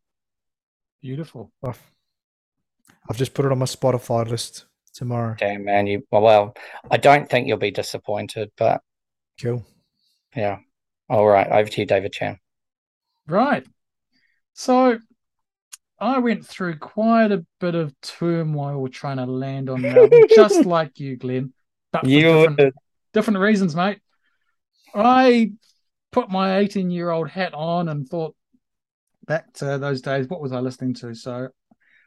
Beautiful. I've, I've just put it on my Spotify list tomorrow. Damn man, you well, well, I don't think you'll be disappointed, but Cool. yeah. All right, over to you, David Chan. Right. So I went through quite a bit of turmoil trying to land on an album, just like you, Glenn. But for You different, different reasons, mate. I put my 18 year old hat on and thought back to those days, what was I listening to? So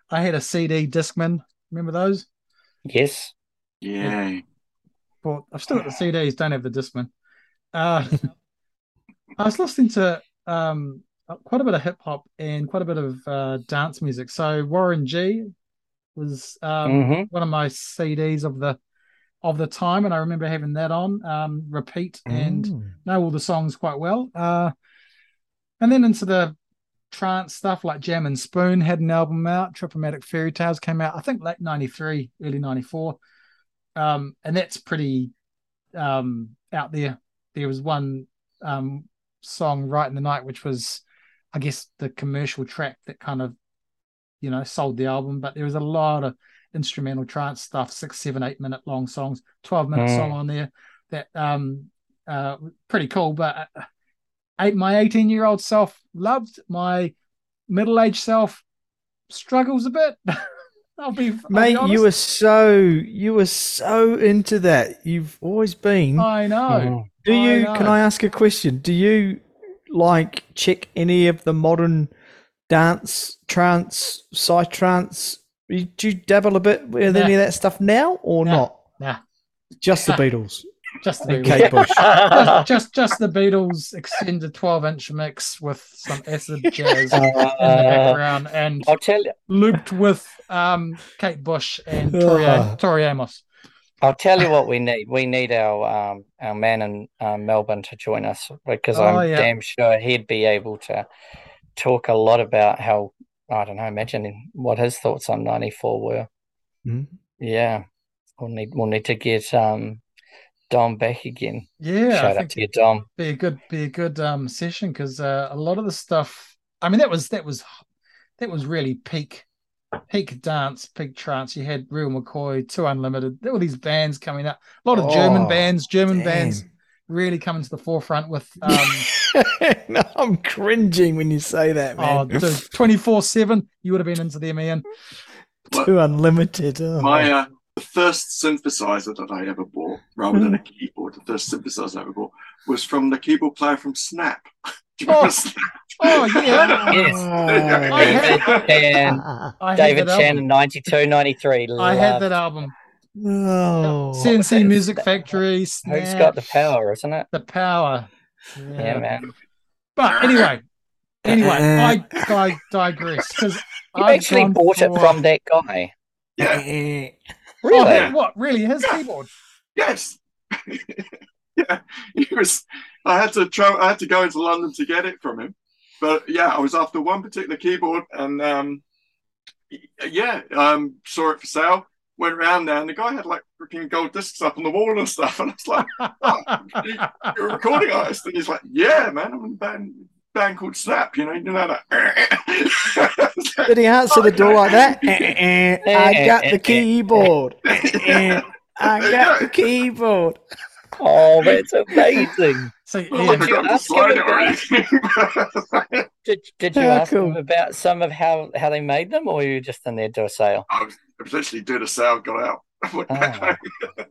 I had a CD Discman. Remember those? yes. yeah, But I've still got the CDs, don't have the Discman. Uh, I was listening to um, quite a bit of hip hop and quite a bit of uh, dance music. So Warren G was um, Mhm. one of my CDs of the of the time, and I remember having that on um, repeat and Mm. know all the songs quite well. Uh, and then into the trance stuff like Jam and Spoon had an album out. Tripomatic Fairy Tales came out, I think late '93, early '94, um, and that's pretty um, out there. There was one um, song, "Right in the Night," which was, I guess, the commercial track that kind of, you know, sold the album. But there was a lot of instrumental trance stuff, six, seven, eight minute long songs, twelve minute Mm. song on there that um uh pretty cool. But uh, eight, my eighteen year old self loved. My middle aged self struggles a bit. I'll be, I'll be Mate, you were so you were so into that. You've always been. I know. Mhm. Do I you? know. Can I ask a question? Do you like check any of the modern dance, trance, psytrance? You- Do you dabble a bit with Nah. any of that stuff now, or Nah. not? Nah. Just the Beatles Just the Beatles. Kate Bush. just, just just the Beatles extended 12 inch mix with some acid jazz in the Uh, background and I'll tell you. looped with um Kate Bush and Tori, Ah. Tori Amos. I'll tell you what we need. We need our um our man in um, Melbourne to join us because Oh, I'm yeah. damn sure he'd be able to talk a lot about how I don't know. Imagine what his thoughts on '94 were. Mhm. Yeah, we'll need we'll need to get um Dom back again. Yeah, Shout out to you, Dom. be a good be a good um session because uh, a lot of the stuff I mean that was that was that was really peak peak dance, peak trance. You had Real McCoy, Two Unlimited, there were these bands coming up. A lot of German Oh, bands, German Damn. bands really coming to the forefront with um no, I'm cringing when you say that, oh man. dude, 24-7. You would have been into them, Ian. Two Unlimited. Oh. my uh, the first synthesizer that I ever bought, rather than a keyboard, the first synthesizer I ever bought was from the keyboard player from Snap. Do you Oh. Oh yeah, Yes. I had, David Chan, I David that Chan album. in 92, 93. I had that album. Oh. C+C Music Factory. Who's Snap, got the power, isn't it? the power? Yeah, man. But anyway, anyway, I, I digress because I actually bought it from that guy. Yeah. Really? Oh, Yeah. what really? His keyboard? Yes. yeah. He was. I had to try. I had to go into London to get it from him. But yeah, I was after one particular keyboard, and um, yeah, um, saw it for sale. Went around there, and the guy had like freaking gold discs up on the wall and stuff. And I was like, "You're a recording artist," and he's like, "Yeah, man, I'm in a band, band called Snap. You know, you know that." Did he answer the door like that? Eh, eh, I got the keyboard. Eh, I got the keyboard. Oh, that's amazing. See, Well, I you ask him about- Did, did you Yeah, ask cool. him about some of how, how they made them, or were you just in there to a sale? I was, I was literally a sale, got out. Went back Ah. home.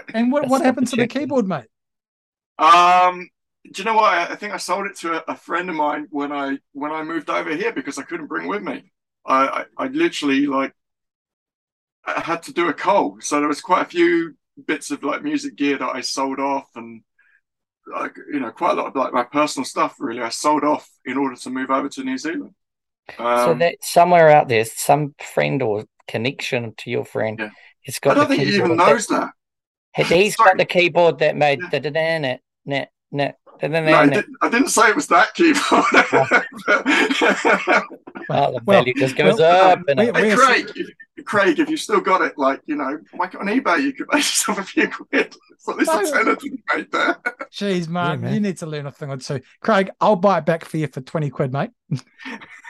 and what, That's what happened to the keyboard, mate? Um, do you know what? I, I think I sold it to a, a friend of mine when I when I moved over here because I couldn't bring with me. I, I, I literally like I had to do a coal, so there was quite a few bits of like music gear that I sold off, and like you know quite a lot of like my personal stuff. Really, I sold off in order to move over to New Zealand. Um, so that somewhere out there, some friend or connection to your friend Yeah. has I don't think he even knows that. He's Sorry. got the keyboard that made Yeah. the da da net net net da da No, I didn't, I didn't say it was that keyboard. Oh, the Well, value just goes well, up um, and we- Hey, Craig, if, Craig, if you still got it, like you know, like on eBay, you could make yourself a few quid. So at least No. a tenner to there. Jeez, man, man. you need to learn a thing or two. Craig, I'll buy it back for you for 20 quid, mate.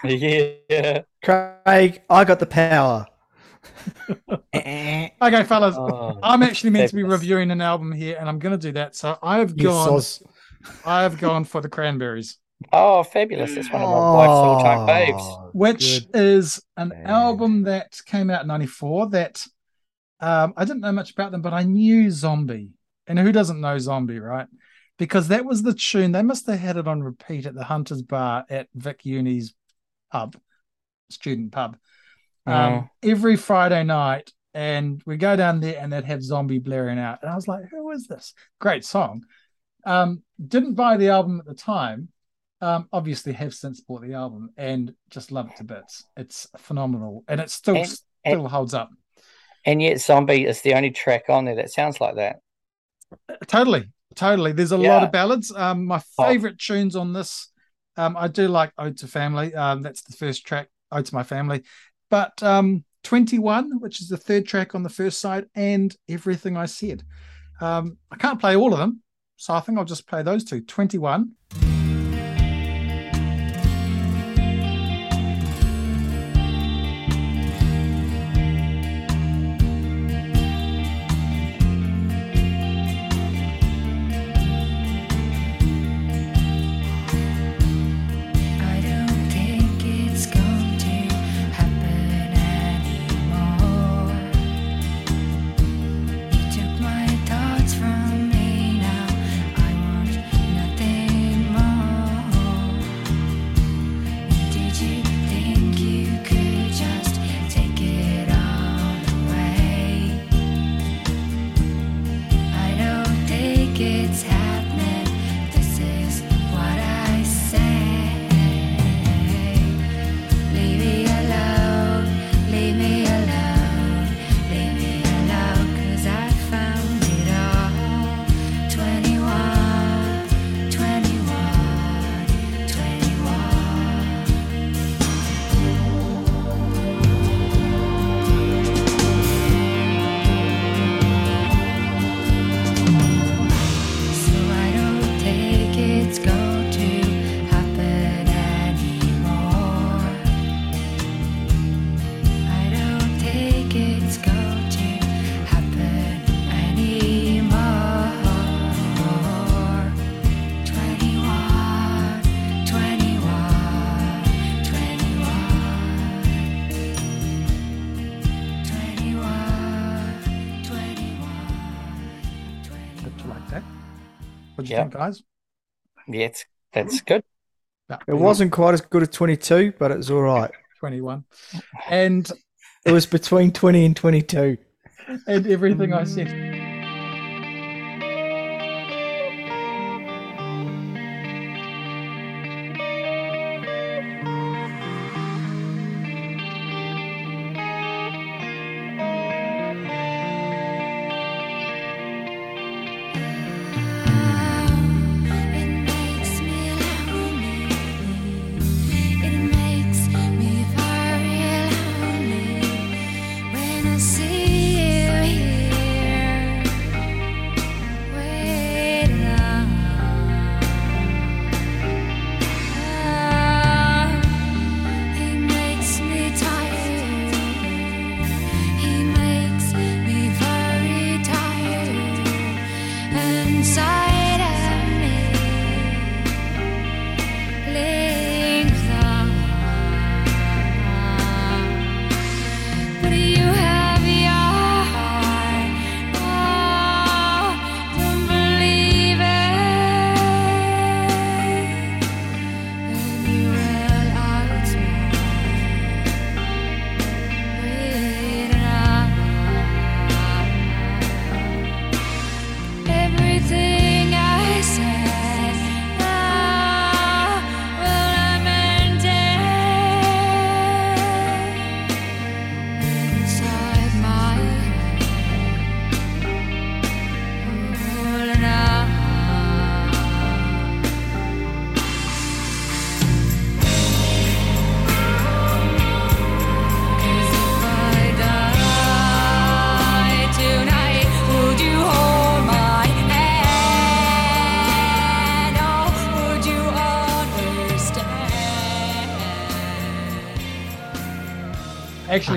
Yeah. Craig, I got the power. Okay, fellas, Oh, I'm actually meant to be reviewing an album here, and I'm going to do that. So I've gone. I have gone for the Cranberries, Oh, fabulous! That's one of my wife's all-time faves. Oh, which good. is an man. album that came out in '94. That um, I didn't know much about them, but I knew Zombie, and who doesn't know Zombie, right? Because that was the tune. They must have had it on repeat at the Hunters Bar at Vic Uni's pub, student pub, um, Mm. every Friday night. And we go down there and they'd have Zombie blaring out. And I was like, who is this? Great song. Um, didn't buy the album at the time. Um, obviously have since bought the album and just love it to bits. It's phenomenal. And it still And- still holds up. And yet, Zombie is the only track on there that sounds like that. Totally, totally. There's a lot of ballads. Um, my Oh. favorite tunes on this, um, I do like "Ode to Family." Um, that's the first track, "Ode to My Family," but um, "21," which is the third track on the first side, and "Everything I Said." Um, I can't play all of them, so I think I'll just play those two. "21." Yeah. think, guys? Yeah, it's, that's good. About It wasn't quite as good as 22, but it was all right. 21. And It was between 20 and 22. and everything I said.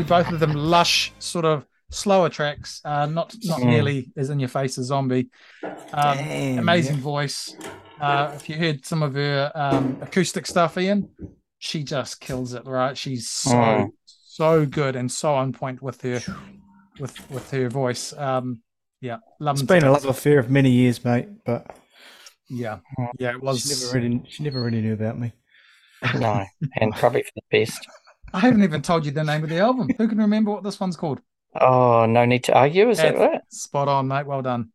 Understand? Both of them lush, sort of slower tracks. Uh, not not Mm. nearly as in your face as Zombie. Um, Damn, amazing voice. Uh, if you heard some of her um, acoustic stuff, Ian, she just kills it. Right? She's so Mm. so good and so on point with her with with her voice. Um, yeah, love It's them been to a bits. love affair of many years, mate, but Yeah, yeah, it was. she never really, she never really knew about me. No, and probably for the best. I haven't even told you the name of the album. Who can remember what this one's called? Oh, no need to argue. Is that right? Spot on, mate. Well done.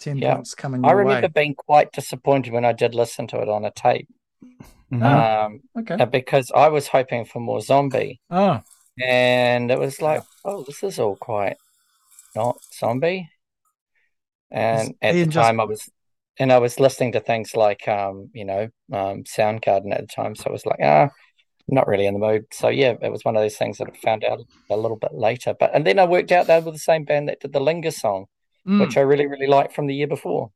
Ten Yeah. points coming I remember way. being quite disappointed when I did listen to it on a tape Mhm. Ah. um, Okay. uh, because I was hoping for more zombie. Oh, And it was like, oh, this is all quite not zombie. And at the just- time, I was, and I was listening to things like, um, you know, um, Soundgarden at the time. So I was like, ah, I'm not really in the mood. So yeah, it was one of those things that I found out a little bit later. But and then I worked out they were the same band that did the Linger song, mm. which I really, really liked from the year before.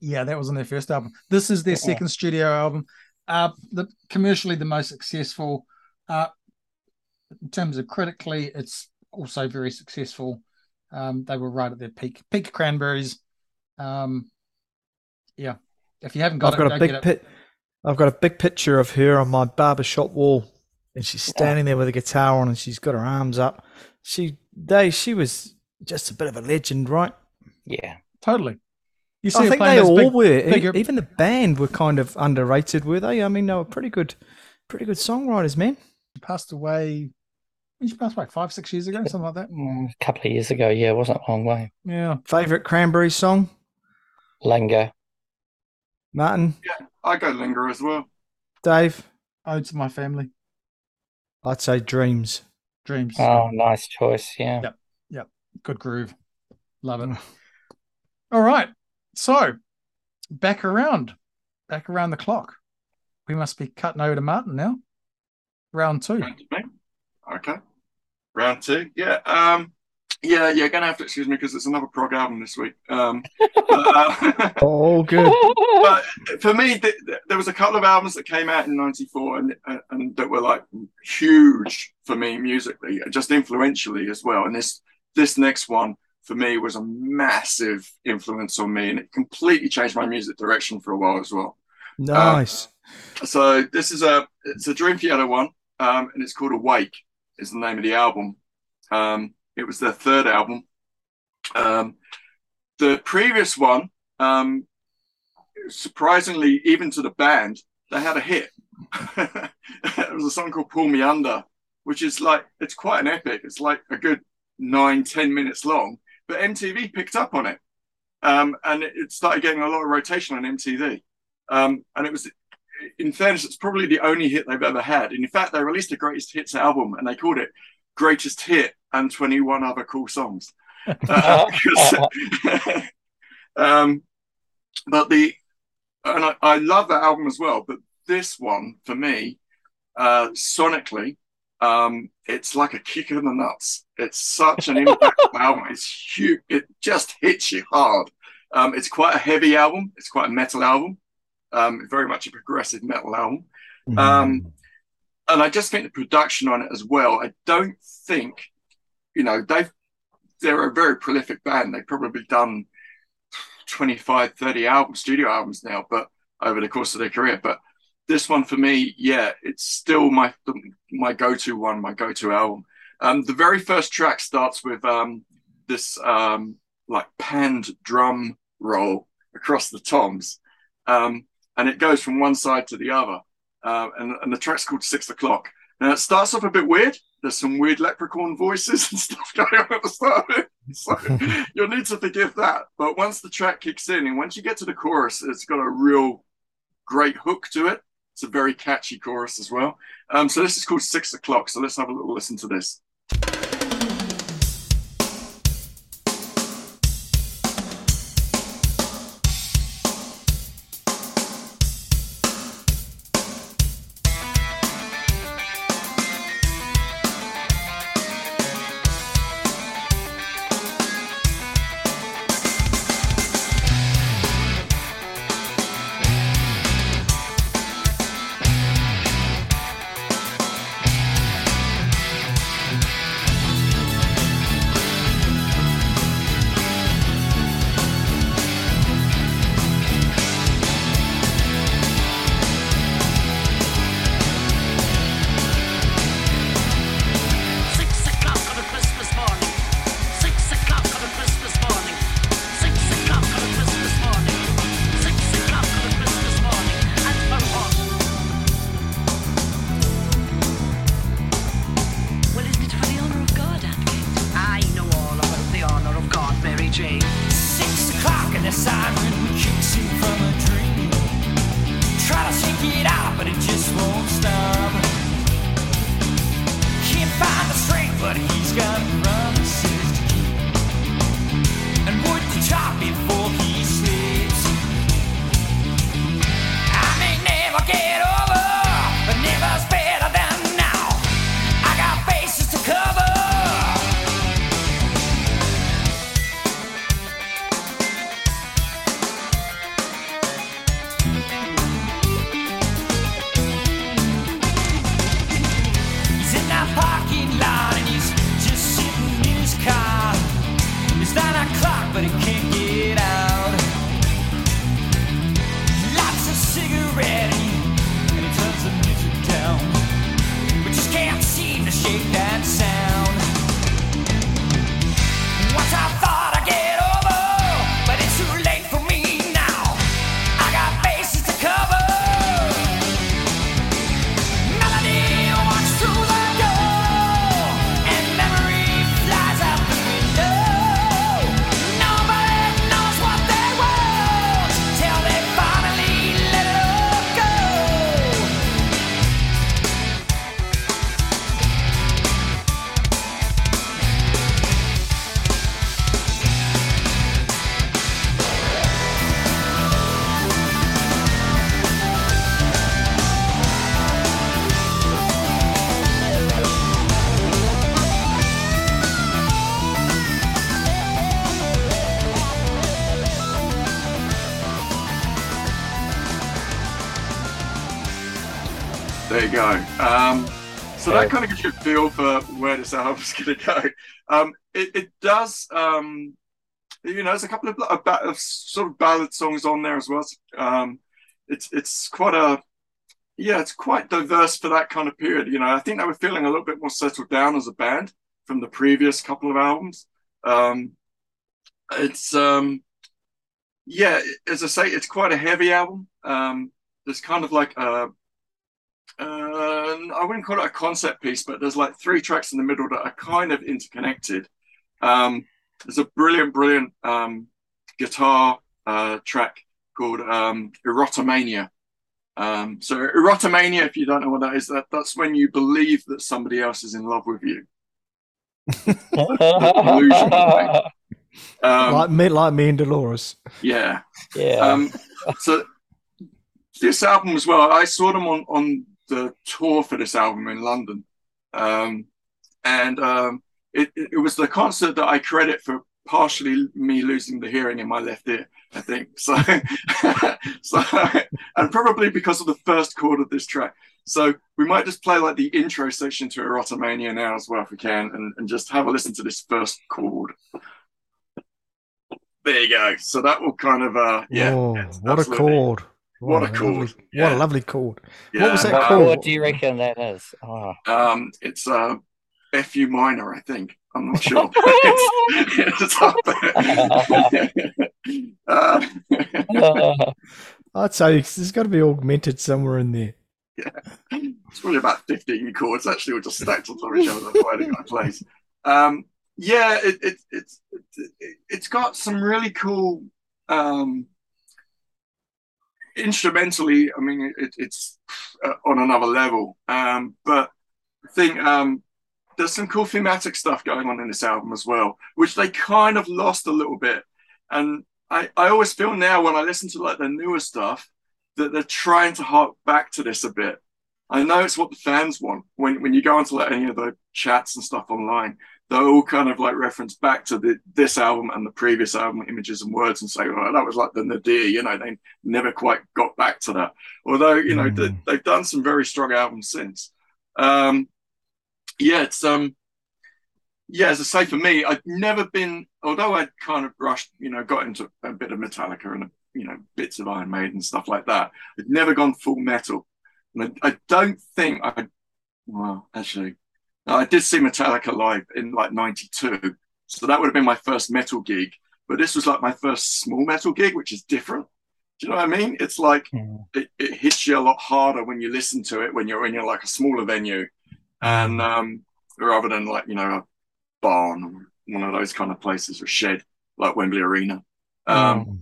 yeah, that was on their first album. This is their Yeah. second studio album. Uh, the commercially the most successful. Uh, in terms of critically, it's also very successful. Um, they were right at their peak. Peak Cranberries. Um, yeah, if you haven't got I've it, got go a big get it. pit. I've got a big picture of her on my barbershop wall, and she's standing there with a guitar on, and she's got her arms up. She, they, she was just a bit of a legend, right? Yeah. Totally. You see I think playing they all big- were. Bigger- Even the band were kind of underrated, were they? I mean, they were pretty good, pretty good songwriters, man. passed away. When she passed away, five, six years ago, something like that. Mm, a couple of years ago, yeah, it wasn't a long way. Yeah. Favorite Cranberry song, Linger. Martin, Yeah, I go linger as well. Dave? Ode to my family. I'd say Dreams. Dreams. Oh, nice choice. Yeah. Yep. Yep. Good groove. Love it. All right. So back around. Back around the clock. We must be cutting over to Martin now. Round two. Round to me. Okay. Round two. Yeah. Um. Yeah. You're gonna have to excuse me because it's another prog album this week. Um. but, uh, Oh, good. but for me, th- th- there was a couple of albums that came out in '94 and uh, and that were like huge for me musically, just influentially as well. And this this next one for me was a massive influence on me, and it completely changed my music direction for a while as well. Nice. So this is a it's a Dream Theater one, um, and it's called Awake. Is the name of the album. Um, it was their third album. Um, the previous one, um, surprisingly, even to the band, they had a hit. there was a song called Pull Me Under, which is like it's quite an epic. It's like a good nine, ten minutes long, but MTV picked up on it. Um, and it, it started getting a lot of rotation on MTV. Um, and it was in fairness, it's probably the only hit they've ever had. And in fact, they released a greatest hits album and they called it Greatest Hit and 21 Other Cool Songs. Uh, because- um, but the, and I, I love that album as well. But this one, for me, uh, sonically, um, it's like a kick in the nuts. It's such an impactful album. It's huge. It just hits you hard. Um, it's quite a heavy album. It's quite a metal album. Um, very much a progressive metal album. Um, and I just think the production on it as well. I don't think, you know, they've they're a very prolific band. They've probably done 25, 30 albums, studio albums now, but over the course of their career. But this one for me, yeah, it's still my my go-to one, my go-to album. Um, the very first track starts with um, this um, like panned drum roll across the toms, um, and it goes from one side to the other. Uh, and, and the track's called Six O'clock. Now it starts off a bit weird. There's some weird leprechaun voices and stuff going on at the start of it. So you'll need to forgive that. But once the track kicks in and once you get to the chorus, it's got a real great hook to it. It's a very catchy chorus as well. Um, so this is called Six O'clock. So let's have a little listen to this. Album's going to go. Um, it, it does, um, you know, there's a couple of, of, of sort of ballad songs on there as well. Um, it's it's quite a yeah, it's quite diverse for that kind of period. You know, I think they were feeling a little bit more settled down as a band from the previous couple of albums. Um, it's um, yeah, as I say, it's quite a heavy album. Um, there's kind of like a uh, I wouldn't call it a concept piece, but there's like three tracks in the middle that are kind of interconnected. Um, there's a brilliant, brilliant um, guitar uh, track called um, Erotomania. Um, so erotomania, if you don't know what that is, that that's when you believe that somebody else is in love with you. Illusion, I Um, like me, like me and Dolores. yeah. yeah. Um, so this album as well, I saw them on on the tour for this album in London, um, and um, it, it was the concert that I credit for partially me losing the hearing in my left ear. I think so. so, and probably because of the first chord of this track. So we might just play like the intro section to Erotomania now as well, if we can, and, and just have a listen to this first chord. There you go. So that will kind of, uh, yeah. oh, it's what a chord! What a lovely- chord, What a lovely chord. Yeah. What was that what, called? what do you reckon that is? Oh. Um, it's uh, FU minor, I think. I'm not sure. it's, it's up there. uh, I'd say there's got to be augmented somewhere in there. Yeah, it's probably about 15 chords actually, all just stacked on top of each other. That's why the guy plays. Um, yeah, it, it, it's it, it's got some really cool um, instrumentally. I mean, it, it's uh, on another level. Um, but I think um, there's some cool thematic stuff going on in this album as well, which they kind of lost a little bit. And I, I always feel now when I listen to like the newer stuff that they're trying to hark back to this a bit. I know it's what the fans want. When when you go onto like any of the chats and stuff online, they're all kind of like reference back to the this album and the previous album, images and words, and say, "Oh, that was like the nadir." You know, they never quite got back to that. Although you know they, Mm. they've done some very strong albums since. Um, yeah, it's um, yeah. As I say, for me, I'd never been. Although I'd kind of brushed, you know, got into a bit of Metallica and you know bits of Iron Maiden and stuff like that. I'd never gone full metal. And I, I don't think I. Well, actually, I did see Metallica live in like '92, so that would have been my first metal gig. But this was like my first small metal gig, which is different. Do you know what I mean? It's like Mm. it, it hits you a lot harder when you listen to it when you're in like a smaller venue, and um, rather than like you know a barn or one of those kind of places or shed like Wembley Arena. Um,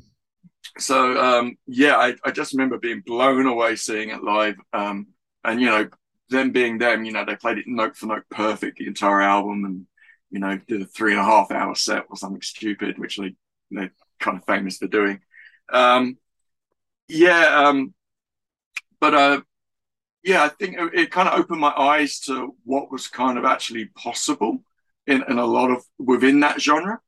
so um, yeah, I, I just remember being blown away seeing it live, um, and you know them being them. You know they played it note for note perfect the entire album, and you know did a three and a half hour set or something stupid, which they they're kind of famous for doing. Um, yeah, um, but uh, yeah, I think it, it kind of opened my eyes to what was kind of actually possible in, in a lot of within that genre.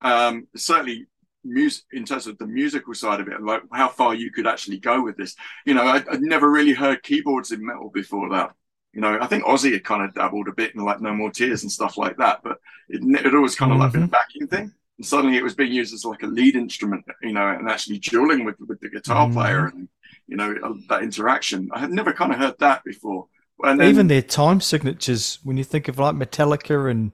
Um, certainly music in terms of the musical side of it, like how far you could actually go with this. You know, I, I'd never really heard keyboards in metal before that. You know, I think Ozzy had kind of dabbled a bit in like No More Tears and stuff like that, but it it always kind of like been a backing thing. And suddenly it was being used as like a lead instrument, you know, and actually dueling with with the guitar Mhm. player and you know uh, that interaction. I had never kind of heard that before. And then, Even their time signatures, when you think of like Metallica and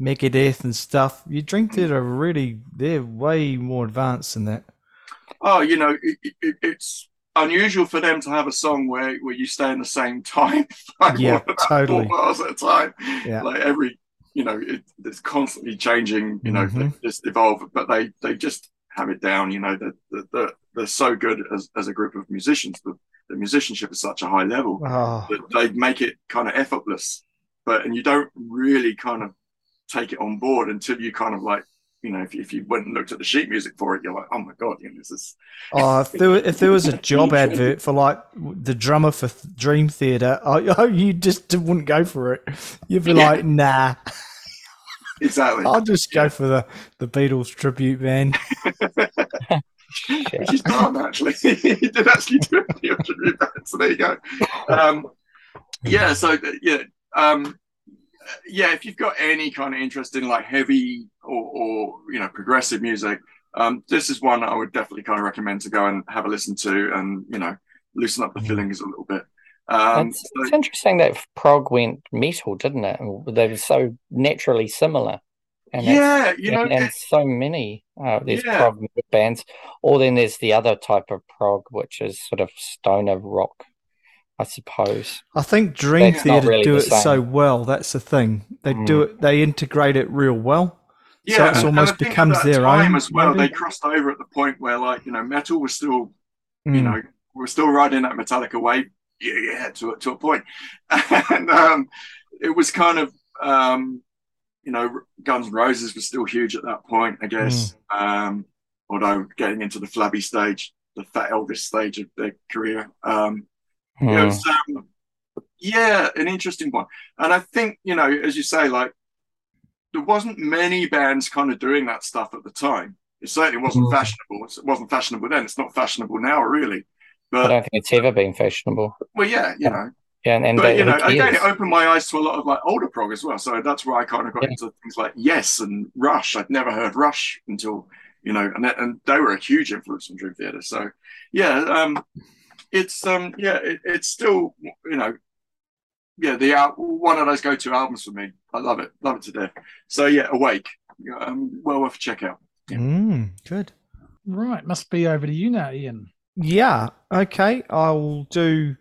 Megadeth and stuff, you drink that are really they're way more advanced than that. oh, you know, it, it- it, it's unusual for them to have a song where where you stay in the same time, like Yeah, totally. four bars at a time. Yeah. like every you know it, it's constantly changing you know they Mhm. just evolve but they they just have it down you know that they're, they're, they're so good as, as a group of musicians the, the musicianship is such a high level Oh, that they make it kind of effortless but and you don't really kind of take it on board until you kind of like you know if, if you went and looked at the sheet music for it you're like oh my god you know this is oh if, there, were- if there was a job advert for like the drummer for Dream Theater, oh, oh, you just wouldn't go for it. You'd be Yeah. like, nah, exactly I'll just go for the, the Beatles tribute band. which is done actually. he did actually do a tribute band, so there you go. Um, yeah, so yeah, um, yeah. If you've got any kind of interest in like heavy or, or you know progressive music, um, this is one I would definitely kind of recommend to go and have a listen to, and you know loosen up the feelings a little bit. Um, it's, so- it's interesting that prog went metal, didn't it? They were so naturally similar. And yeah, you know, and, and so many uh, there's Yeah. prog bands, or then there's the other type of prog, which is sort of stoner rock. I suppose. I think Dream That's Theater really do the it so well. That's the thing. They do it. They integrate it real well. Yeah, so it's and- and almost I think at becomes their time own. as well. maybe? They crossed over at the point where, like, you know, metal was still, you Mm. know, we're still riding that Metallica wave. Yeah, yeah, to to a point, and um, it was kind of, um, you know, Guns N' Roses was still huge at that point, I guess. Um, although getting into the flabby stage, the Fat Elvis stage of their career, um, Hmm. it was, um, yeah, an interesting one. And I think, you know, as you say, like there wasn't many bands kind of doing that stuff at the time. It certainly wasn't Mm. fashionable. It wasn't fashionable then. It's not fashionable now, really. But I don't think it's ever been fashionable. well, yeah, you know. Yeah, and, and But you know, again, it opened my eyes to a lot of like older prog as well. So that's where I kind of got Yeah. into things like Yes and Rush. I'd never heard Rush until you know, and and they were a huge influence on Dream Theater. So yeah, um, it's um, yeah, it, it's still you know, yeah, the al- one of those go-to albums for me. I love it, love it to death. So yeah, Awake, um, well worth a check out. Mm, good. Right, must be over to you now, Ian. Yeah. Okay. I'll do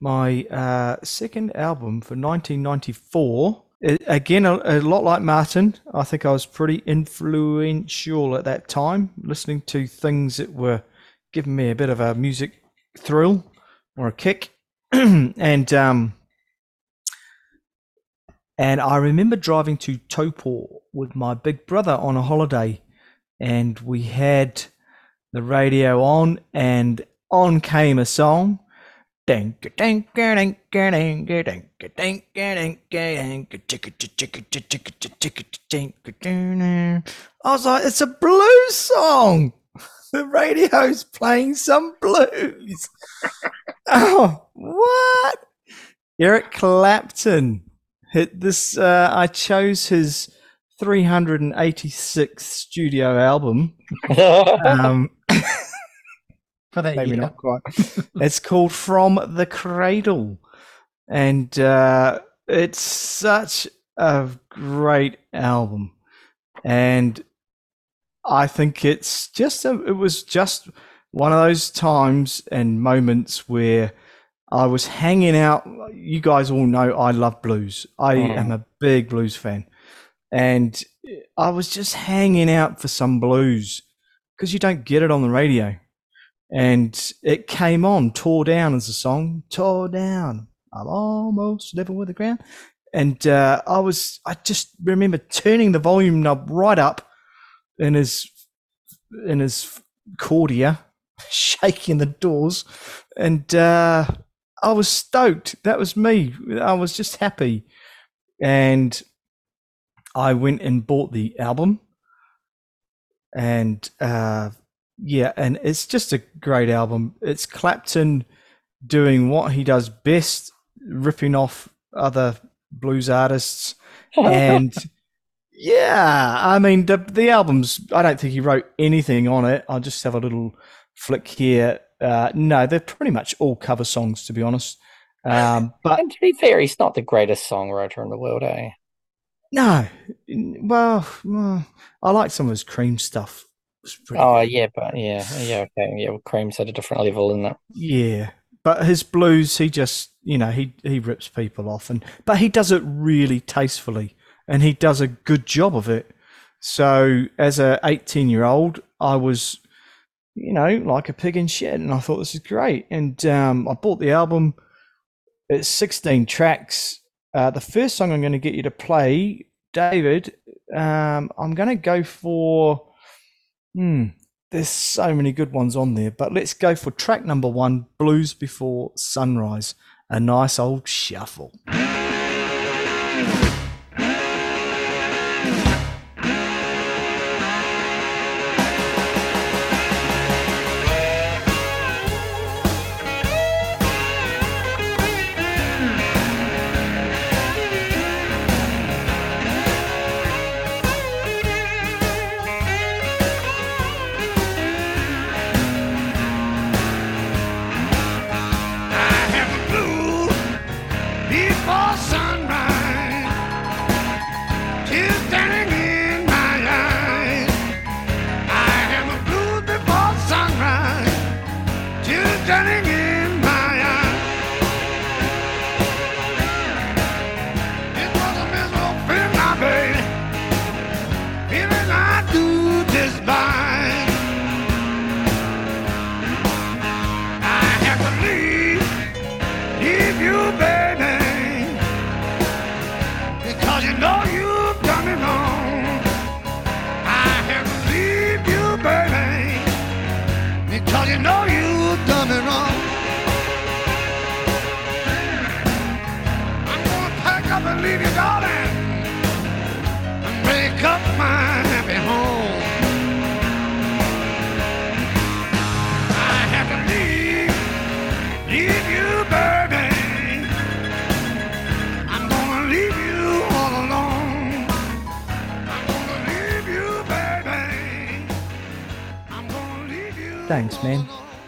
my uh, second album for 1994. I- again, a, a lot like Martin. I think I was pretty influential at that time, listening to things that were giving me a bit of a music thrill or a kick. and um, and I remember driving to Topor with my big brother on a holiday, and we had the radio on, and on came a song. I was like, it's a blues song. The radio's playing some blues. oh, what? Eric Clapton hit this. Uh, I chose his 386th studio album. Um, For that maybe year. not quite. it's called From the Cradle, and uh, it's such a great album, and I think it's just a, it was just one of those times and moments where I was hanging out. You guys all know I love blues. I Mm. am a big blues fan, and I was just hanging out for some blues because you don't get it on the radio and it came on tore down as a song tore down i'm almost level with the ground and uh, i was i just remember turning the volume knob right up in his in his cordia shaking the doors. And uh, i was stoked. That was me. I was just happy. And i went and bought the album. And uh, yeah, and it's just a great album. It's Clapton doing what he does best, ripping off other blues artists, and yeah, I mean the the album's. I don't think he wrote anything on it. I'll just have a little flick here. Uh, no, they're pretty much all cover songs, to be honest. Um, but and to be fair, he's not the greatest songwriter in the world, eh? no, well, well, I like some of his Cream stuff. Oh yeah, but yeah, yeah, okay, yeah. Well, Cream's at a different level, isn't it? Yeah, but his blues, he just you know he he rips people off, and but he does it really tastefully, and he does a good job of it. So as a 18 year old, I was, you know, like a pig in shit, and I thought this is great, and um, I bought the album. It's 16 tracks. Uh, the first song I'm going to get you to play, David, um, I'm going to go for. Hmm, there's so many good ones on there, but let's go for track number one Blues Before Sunrise. A nice old shuffle.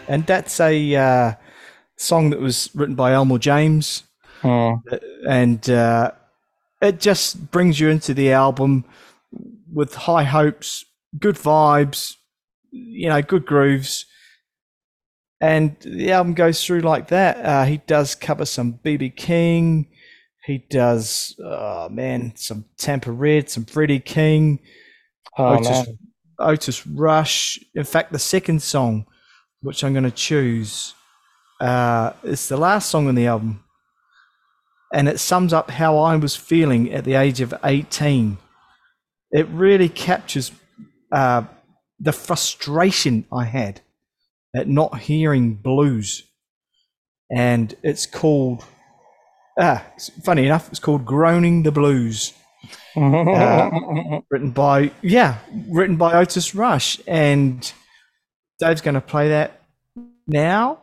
And that's a uh, song that was written by Elmore James, Hmm. and uh, it just brings you into the album with high hopes, good vibes, you know, good grooves. And the album goes through like that. Uh, he does cover some BB King. He does, oh man, some Tampa Red, some Freddie King. Oh, Otis. Otis Rush. In fact, the second song, which I'm going to choose, uh, is the last song on the album. And it sums up how I was feeling at the age of 18. It really captures uh, the frustration I had at not hearing blues. And it's called, ah, funny enough, it's called Groaning the Blues Uh, written by yeah written by otis rush and dave's going to play that now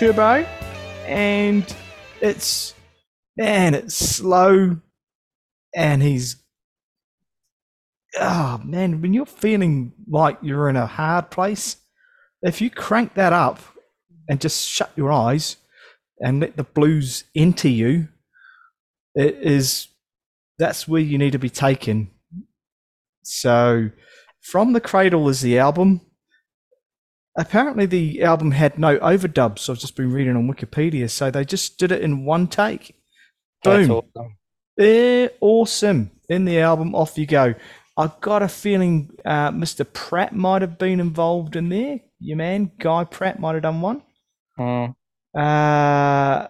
turbo, and it's man, it's slow, and he's oh man, when you're feeling like you're in a hard place, if you crank that up and just shut your eyes and let the blues enter you, it is that's where you need to be taken. So, from the cradle is the album. Apparently, the album had no overdubs. I've just been reading on Wikipedia, so they just did it in one take. That's Boom. awesome. They're awesome. In the album, off you go. I've got a feeling uh, Mr. Pratt might have been involved in there. Your man, Guy Pratt, might have done one. Mm, Uh,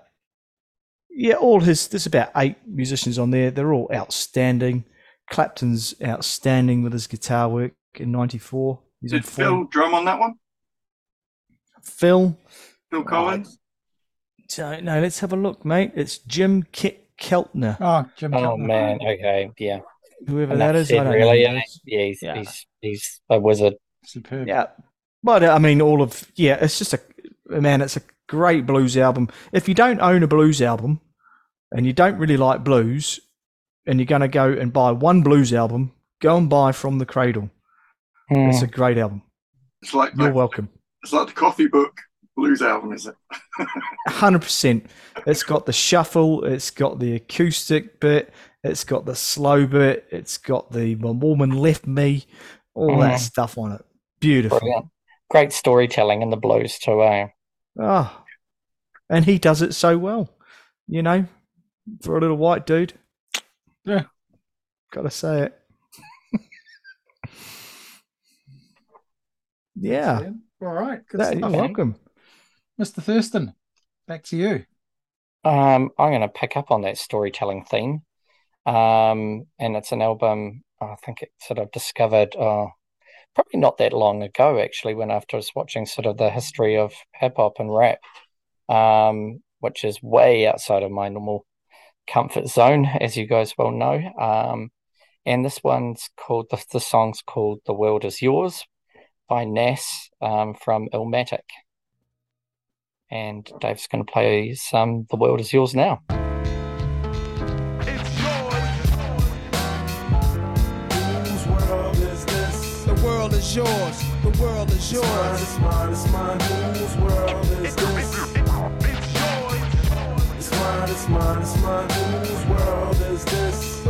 yeah, all his. There's about eight musicians on there. They're all outstanding. Clapton's outstanding with his guitar work in '94. He's on Did. Phil drum on that one? Phil. Phil Collins? Don't know. Let's have a look, mate. It's Jim Kit Keltner, Oh, Jim. Keltner. Oh Keltner. man, okay, yeah. whoever Enough that is. I don't really. know. Yeah, he's, Yeah. he's he's a wizard. Superb. Yeah, but uh, I mean, all of yeah, it's just a man. It's a great blues album. If you don't own a blues album and you don't really like blues, and you're going to go and buy one blues album, go and buy From the Cradle. Mm, It's a great album. It's like You're the, welcome. It's like the coffee book blues album, is it? Hundred percent. It's got the shuffle. It's got the acoustic bit. It's got the slow bit. It's got the my woman left me. All that Mm. stuff on it. Beautiful. brilliant. Great storytelling in the blues too, eh? Ah, and he does it so well. You know, for a little white dude. Yeah. Gotta say it. yeah. All right. Good That, you're stuff. welcome. Mr. Thurston, back to you. Um, I'm going to pick up on that storytelling theme. Um, and it's an album I think it sort of discovered uh, probably not that long ago, actually, when after I was watching sort of the history of hip hop and rap, um, which is way outside of my normal comfort zone, as you guys well know. Um, and this one's called, the, the song's called The World Is Yours by Nas um, from Illmatic. And Dave's going to play some The World Is Yours now. Whose world is this? The world is yours. The world is yours. It's mine, it's mine, it's mine. Whose world is this? It's mine, it's mine, it's mine. Whose world is this?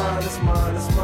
mine, it's mine, it's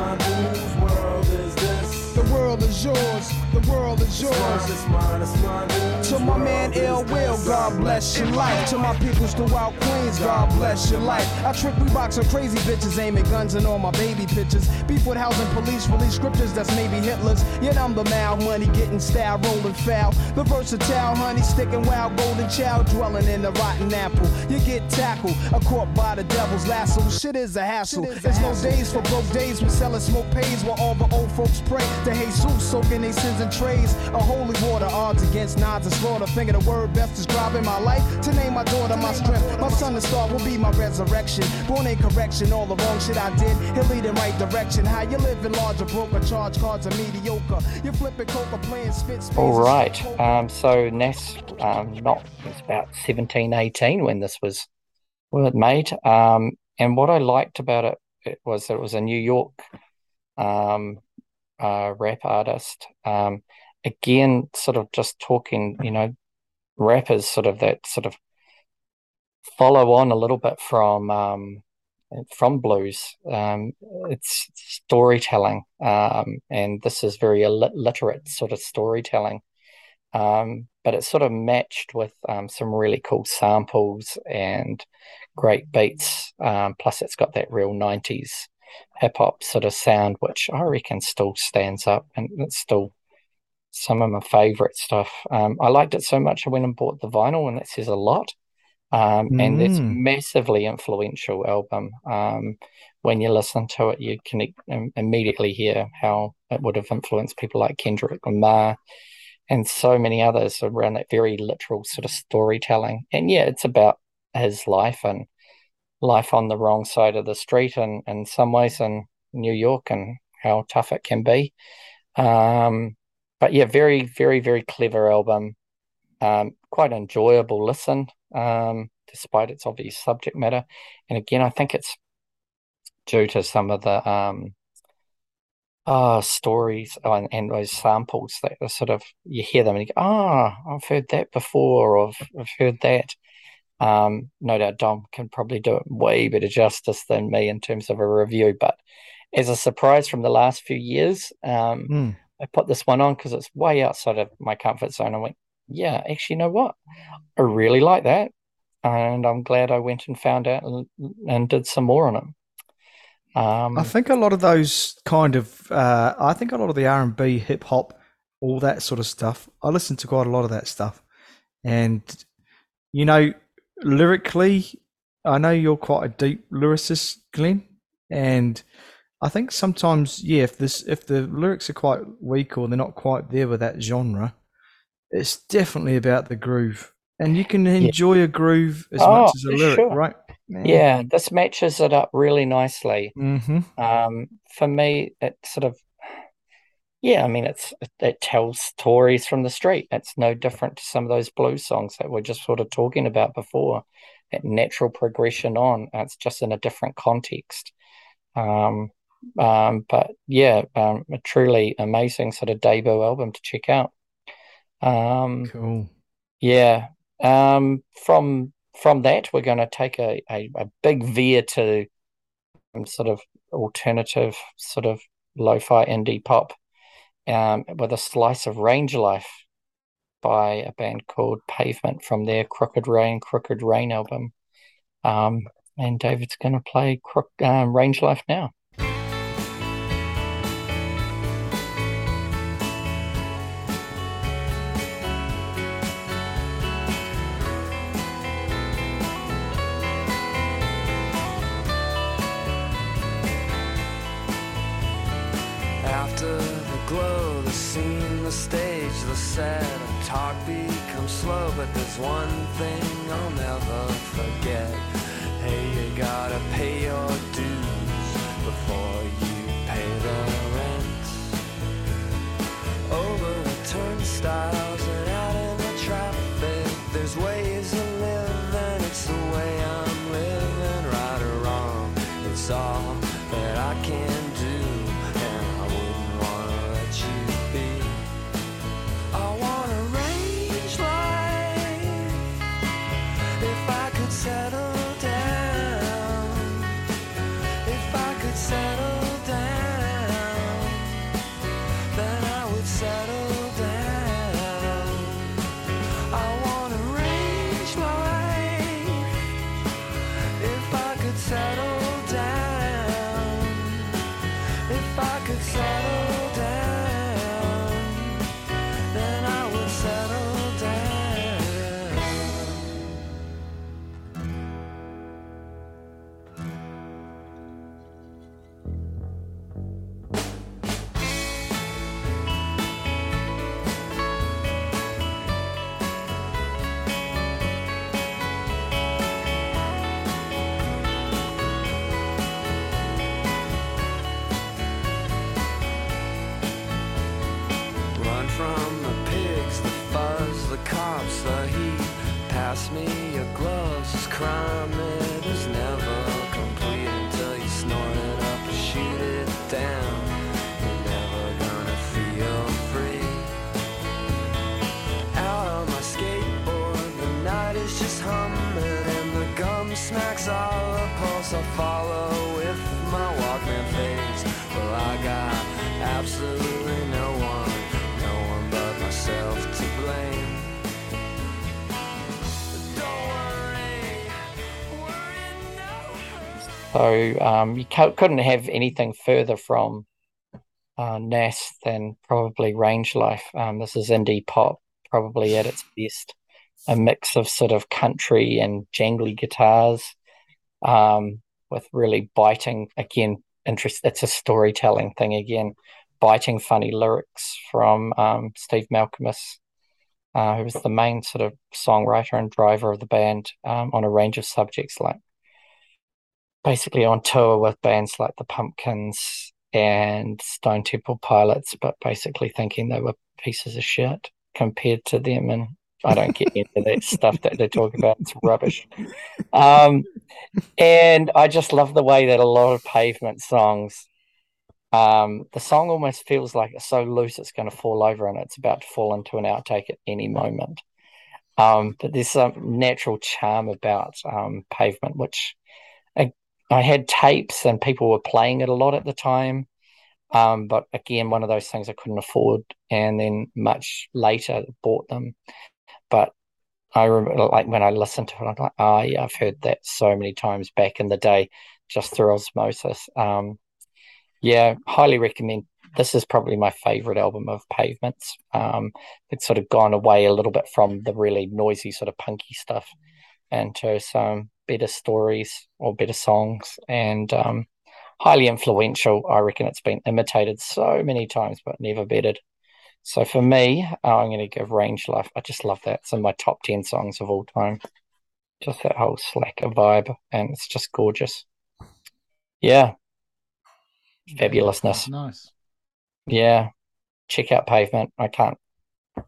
world is this? The world is yours. The world is yours. It's mine, it's mine, it's mine. To my man Ill Will, God bless your life. To my peoples throughout Queens, God bless your life. I trick we box on crazy bitches, aiming guns and all my baby pictures. Beef with housing police, release scriptures that's maybe Hitler's. Yet I'm the mal money, getting style, rolling foul. The versatile honey, sticking wild, golden child, dwelling in the rotten apple. You get tackled, a caught by the devil's lasso. Shit is a hassle. There's no days for broke days. We selling smoke pays while all the old folks pray to Jesus, soaking their sins in trays. A holy water, odds against nods and slaughter. Finger the word best describing my life. To name my daughter my strength. My son and star will be my resurrection. Born in correction, all the wrong shit I did. He'll lead in right direction. How you living larger, broker, charge cards are mediocre. You flipping coca, playing spit All right. Um, so Nas, um, not it's about 17, 18 when this was was made. Um, and what I liked about it, it was that it was a New York um, uh, rap artist. Um, again, sort of just talking, you know, rappers sort of that sort of follow on a little bit from um, from blues. Um, it's storytelling, um, and this is very literate sort of storytelling. Um, but it's sort of matched with um, some really cool samples and great beats. Um, plus, it's got that real 90s hip hop sort of sound, which I reckon still stands up and it's still some of my favorite stuff. Um, I liked it so much I went and bought the vinyl, and that says a lot. Um, and it's Mm. massively influential album. Um, when you listen to it, you can im- immediately hear how it would have influenced people like Kendrick Lamar and so many others around that very literal sort of storytelling. And yeah, it's about his life and life on the wrong side of the street and in some ways in New York and how tough it can be. Um, but yeah, very, very, very clever album. Um, quite enjoyable listen, um, despite its obvious subject matter. And again, I think it's due to some of the um, uh, stories and, and those samples that are sort of you hear them and you go, ah, I've heard that before, or I've, I've heard that. Um, no doubt Dom can probably do it way better justice than me in terms of a review. But as a surprise from the last few years, um, Mm. I put this one on because it's way outside of my comfort zone. I went, yeah, actually, you know what? I really like that. And I'm glad I went and found out and, and did some more on it. Um, I think a lot of those kind of, uh, I think a lot of the R and B, hip hop, all that sort of stuff. I listen to quite a lot of that stuff, and you know, lyrically, I know you're quite a deep lyricist, Glenn, and I think sometimes, yeah, if this, if the lyrics are quite weak or they're not quite there with that genre, it's definitely about the groove, and you can enjoy a groove as Oh, much as a lyric, sure. right? yeah, this matches it up really nicely. Mm-hmm. Um, for me, it sort of, yeah, I mean, it's it, tells stories from the street. It's no different to some of those blues songs that we're just sort of talking about before. That natural progression on, it's just in a different context. Um, um, but yeah, um, a truly amazing sort of debut album to check out. Um, Cool. yeah. Um, from from that, we're going to take a, a, a big veer to some sort of alternative, sort of lo-fi indie pop, um, with a slice of Range Life by a band called Pavement from their Crooked Rain, Crooked Rain album. Um, and David's going to play Crook, um, Range Life now. But there's one thing Um, you cou- couldn't have anything further from uh, Nas than probably Range Life. Um, this is indie pop, probably at its best. A mix of sort of country and jangly guitars, um, with really biting again. Interest. It's a storytelling thing again. Biting, funny lyrics from um, Steve Malkmus, uh, who was the main sort of songwriter and driver of the band um, on a range of subjects, like basically on tour with bands like the Pumpkins and Stone Temple Pilots, but basically thinking they were pieces of shit compared to them. And I don't get into that stuff that they talk about. It's rubbish. Um, and I just love the way that a lot of pavement songs, um, the song almost feels like it's so loose it's going to fall over and it's about to fall into an outtake at any moment. Um, but there's some natural charm about um, pavement, which I, had tapes and people were playing it a lot at the time. Um, but again, one of those things I couldn't afford, and then much later bought them. But I remember, like when I listened to it, I'm like, oh yeah, I've heard that so many times back in the day, just through osmosis. Um, yeah, highly recommend. This is probably my favorite album of Pavements. Um, it's sort of gone away a little bit from the really noisy sort of punky stuff into some better stories or better songs and um, highly influential. I reckon it's been imitated so many times but never bettered. So for me, uh, I'm going to give Range Life. I just love that. It's in my top 10 songs of all time. Just that whole slacker vibe, and it's just gorgeous. Yeah, fabulousness. Nice. Yeah, check out Pavement. I can't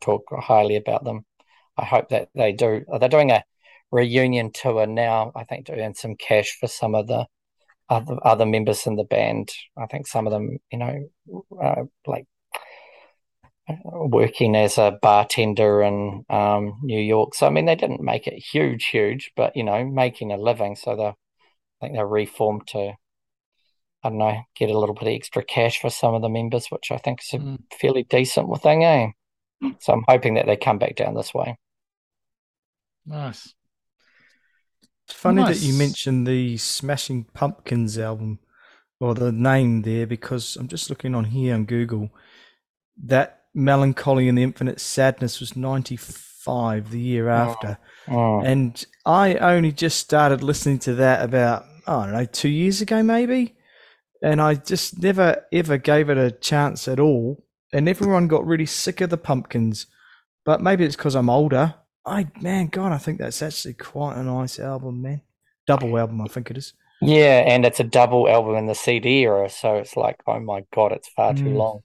talk highly about them. I hope that they do. They're doing a reunion tour now. I think to earn some cash for some of the other other members in the band. I think some of them, you know, uh, like working as a bartender in um, New York. So I mean, they didn't make it huge, huge, but you know, making a living. So they, I think they're reformed to, I don't know, get a little bit of extra cash for some of the members, which I think is a Mm. fairly decent thing, eh? So I'm hoping that they come back down this way. Nice. It's funny that you Nice. mentioned the Smashing Pumpkins album or the name there because I'm just looking on here on Google. That Mellon Collie and the Infinite Sadness was 95 the year after. Mm. And I only just started listening to that about, I don't know, two years ago maybe. And I just never ever gave it a chance at all. And everyone got really sick of the pumpkins. But maybe it's because I'm older. I, man, God, I think that's actually quite a nice album, man. Double album, I think it is. Yeah, and it's a double album in the CD era, so it's like, oh my God, it's far too Mm. long.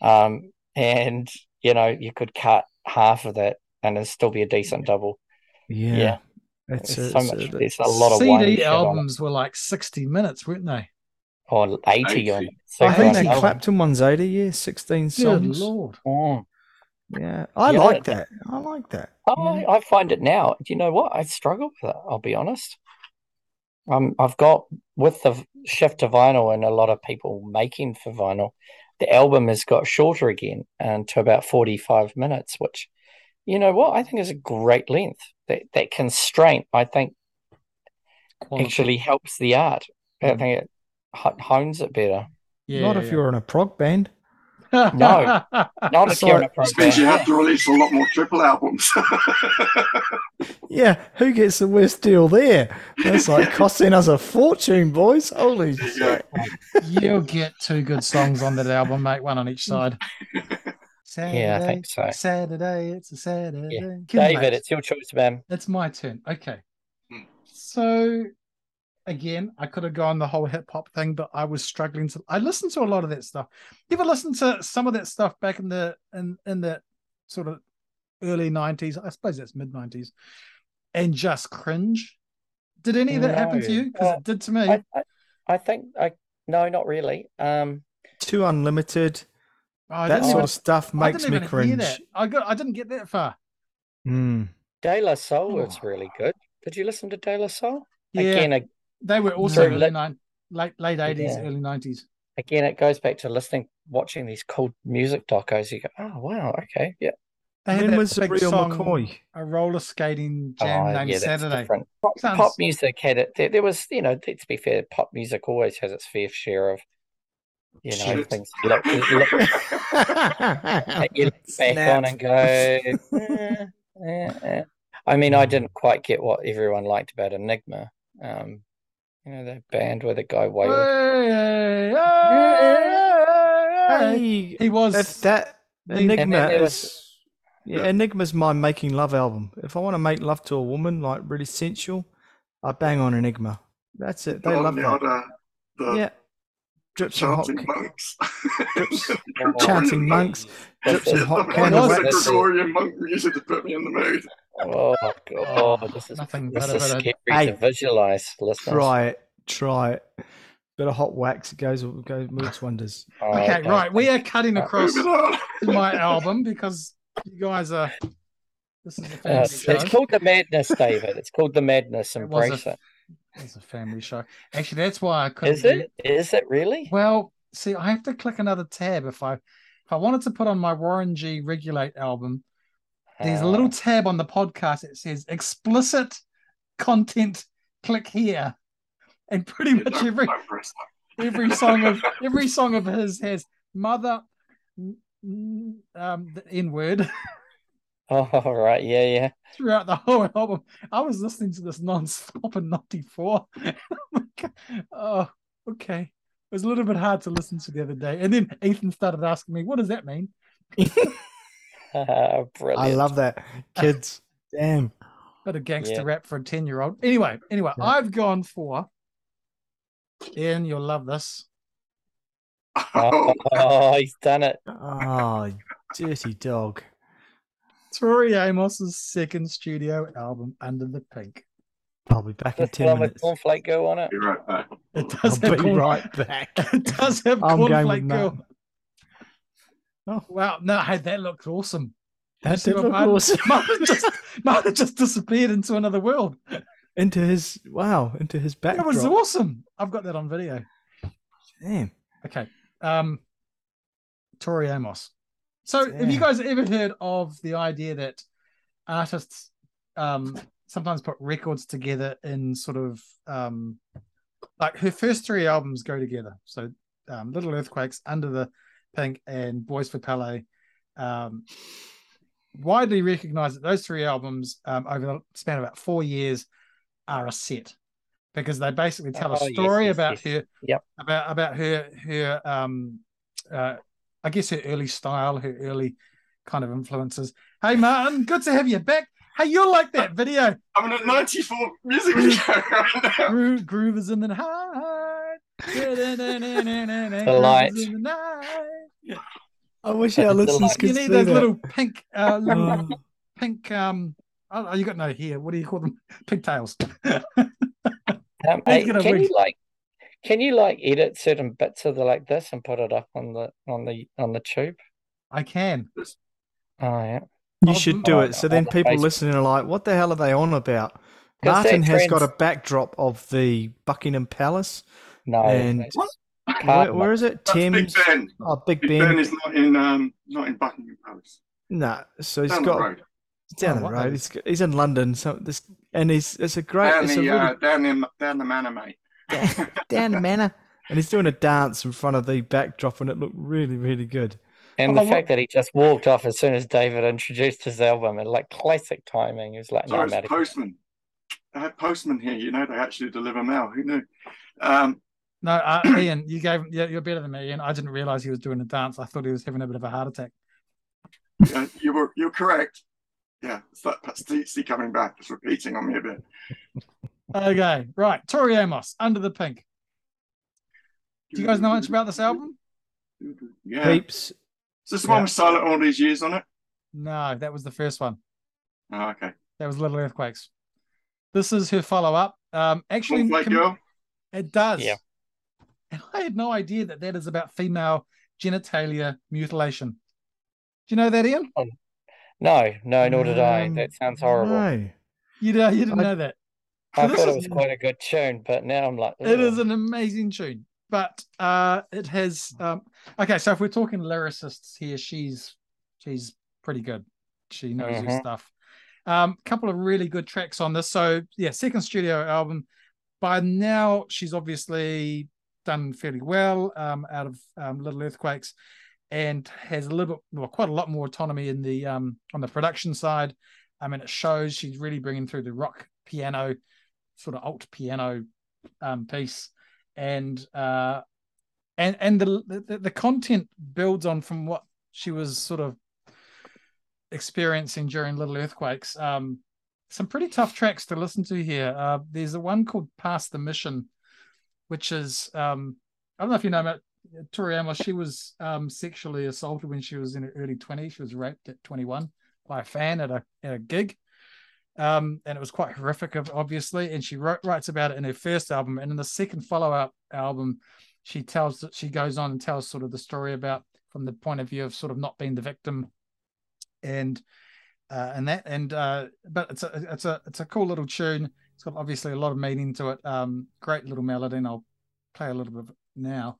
Um, and you know, you could cut half of that and it'd still be a decent double. Yeah. Yeah. It's, There's a, so it's much, a- there's a lot of CD shit on it. albums were like 60 minutes, weren't they? Or 80 on 80. it. I think an that album. Clapton one's 80, yeah, 16 songs. Good lord. Mm. Yeah, I Yeah, like that- that. I like that. I, I find it now. Do you know what? I struggle with it, I'll be honest. Um, I've got with the shift to vinyl and a lot of people making for vinyl, the album has got shorter again and to about 45 minutes, which, you know what, I think is a great length. That that constraint, I think, Quality. actually helps the art. I Mm. think it ho- hones it better. Yeah, Not if you're in a prog band. No. Not if It's a like- Which means you have to release a lot more triple albums. Yeah, who gets the worst deal there? That's like costing us a fortune, boys. Holy you shit! You'll get two good songs on that album, mate. One on each side. Saturday, Yeah, I think so. Saturday, it's a Saturday. Yeah. David, mate. it's your choice, man. It's my turn. Okay. Hmm. So again, I could have gone the whole hip hop thing, but I was struggling to I listened to a lot of that stuff. You ever listen to some of that stuff back in the in in the sort of early nineties? I suppose that's mid nineties, and just cringe. Did any of that happen to you? Because Uh, it did to me. I, I, I think I no, not really. Um, Two Unlimited. I that sort even- of stuff makes didn't me cringe. that. I got I didn't get that far. Mm. De La Soul was Oh. really good. Did you listen to De La Soul? Yeah, Again, a- they were also So early let- late late eighties, Yeah. early nineties. again, it goes back to listening, watching these cool music docos. You go, oh wow, okay, yeah. They had When was big real song, McCoy? A roller skating jam Oh, named yeah, that's Saturday. different. Pop, Sounds- pop music had it. There, there was, you know, to be fair, pop music always has its fair share of, you know, Shit. things you look, look, you look back on and go. "Eh, eh, eh." I mean, I didn't quite get what everyone liked about Enigma. Um, you know, that band where the guy wailed. Hey, He was if that the- And then Enigma there was- is yeah, Enigma's my making love album. If I want to make love to a woman, like really sensual, I bang on Enigma. That's it. They Oh, love the that. Uh, the Yeah. Drips and hot, chanting monks. drips, chanting monks, drips and hot I candle love was the wax. That's it. Gregorian monk music to put me in the mood. Oh my God, this is nothing this but is bit scary Hey, to visualize, listeners. Try it. Try it. Bit of hot wax. It goes, goes works wonders. Oh, Okay, right. We are cutting Uh, across Moving on. to my album because you guys are. This is a Uh, family it's, show. it's called the madness, David. It's called the madness. It was a- Embrace it. It's a family show. Actually, that's why I couldn't. Is do- it? Is it really? Well, see, I have to click another tab if I if I wanted to put on my Warren G Regulate album. There's a little tab on the podcast that says explicit content. Click here, and pretty much every don't press that. every song of every song of his has mother, um, the N word Oh, right. Yeah, yeah. throughout the whole album. I was listening to this non-stop in '94. oh, okay. It was a little bit hard to listen to the other day, and then Ethan started asking me, "What does that mean?" Brilliant. I love that. Kids. Damn. Bit of gangster Yeah. rap for a ten-year-old. Anyway, anyway, Yeah. I've gone for. Ian, you'll love this. Oh, oh, he's done it. Oh, dirty dog. Tori Amos's second studio album, Under the Pink. I'll be back in This one 10 with minutes. Cornflake Girl on it. Be right back. It I'll does have be corn- right back. It does have I'm going with cornflake girl. Oh. Wow, no, hey, that looked awesome. That did look mine- awesome. Had just, had just disappeared into another world. into his, wow, into his That was awesome. I've got that on video. Damn. Okay. Um Tori Amos. So have you guys ever heard of the idea that artists um sometimes put records together in sort of um like her first three albums go together. So um Little Earthquakes, Under the Pink, and Boys for Pele. Um widely recognized that those three albums um over the span of about four years are a set because they basically tell Oh, a story yes, about yes. her Yep. about about her her um uh I guess her early style, her early kind of influences. Hey Martin, good to have you back. Hey, you'll like that video. I'm in a 94 music video right now. Gro- groove is in the night. The The light. In the night. I wish our The listeners light. could You need those that. little pink uh little Oh, pink um oh you got no hair. What do you call them? Pigtails. Um, hey, can win. you like, can you like edit certain bits of the like this and put it up on the on the on the tube? I can. Oh yeah. you I'll should do- do it. So then people Facebook. listening are like, what the hell are they on about? Martin that has got a backdrop of the Buckingham Palace. No, And- it's just Where, where is it? That's Big Thames. Ben. Oh, Big Big Ben. Ben is not in um not in Buckingham Palace. No, so he's Down the got road. down Oh, the what road. the- He's, he's in London. So this and he's it's a great Down it's a the really, uh, down the down the manor, mate. down the manor. And he's doing a dance in front of the backdrop, and it looked really, really good. And Oh, the what- fact that he just walked off as soon as David introduced his album and like classic timing. He was like, So no, it's postman. They had postman here. You know, they actually deliver mail. Who knew? Um, No, uh, Ian, you gave yeah, you're better than me, Ian. I didn't realize he was doing a dance. I thought he was having a bit of a heart attack. yeah, you were you're correct. Yeah, it's that Pastizzi coming back, just repeating on me a bit. Okay, right. Tori Amos, Under the Pink. Do you guys know much about this album? Yeah. Peeps. Is this the one with Silent all these years on it? No, that was the first one. Oh, okay. That was Little Earthquakes. This is her follow up. Um, actually, Cornflake com- Girl. it does. Yeah. And I had no idea that that is about female genitalia mutilation. Do you know that, Ian? No, no, nor did I. Um, That sounds horrible. No. You, know, you didn't I- know that. I this thought it was quite a good tune, but now I'm like, It is an amazing tune, but uh, it has. Um, okay, so if we're talking lyricists here, she's she's pretty good. she knows her Mhm. stuff. Um, a couple of really good tracks on this. So yeah, second studio album. By now, she's obviously done fairly well um, out of um, Little Earthquakes, and has a little bit, well, quite a lot more autonomy in the um, on the production side. I mean, it shows she's really bringing through the rock piano, sort of alt piano um, piece, and uh, and and the, the the content builds on from what she was sort of experiencing during Little Earthquakes. Um, some pretty tough tracks to listen to here. Uh, there's a one called "Past the Mission," which is um, I don't know if you know about Tori Amos. She was um, sexually assaulted when she was in her early 20s. She was raped at 21 by a fan at a at a gig. Um, and it was quite horrific, obviously. And she wrote, writes about it in her first album, and in the second follow-up album, she tells that she goes on and tells sort of the story about from the point of view of sort of not being the victim, and uh, and that and uh, but it's a it's a it's a cool little tune. It's got obviously a lot of meaning to it. Um, great little melody, and I'll play a little bit of it now.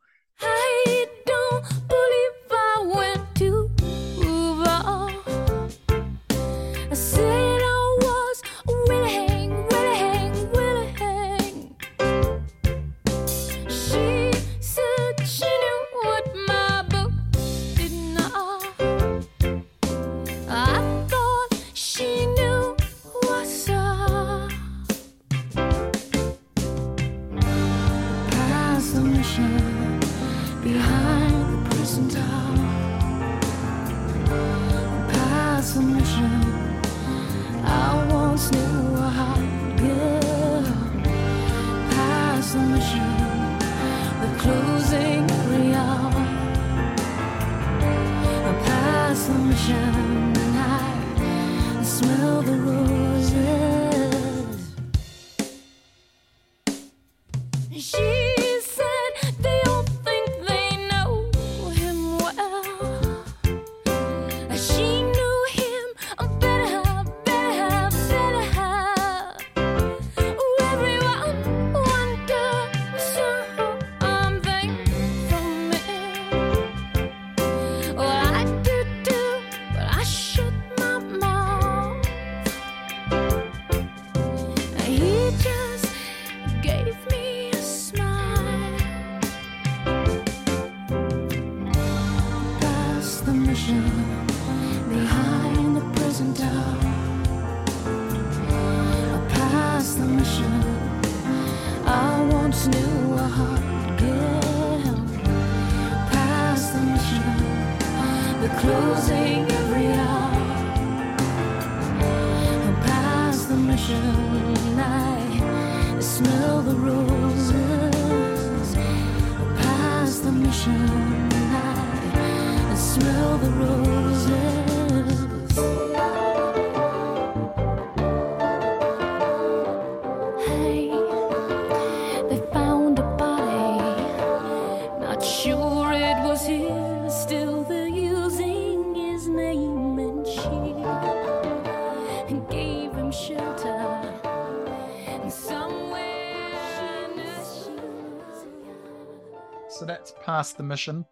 Past the mission.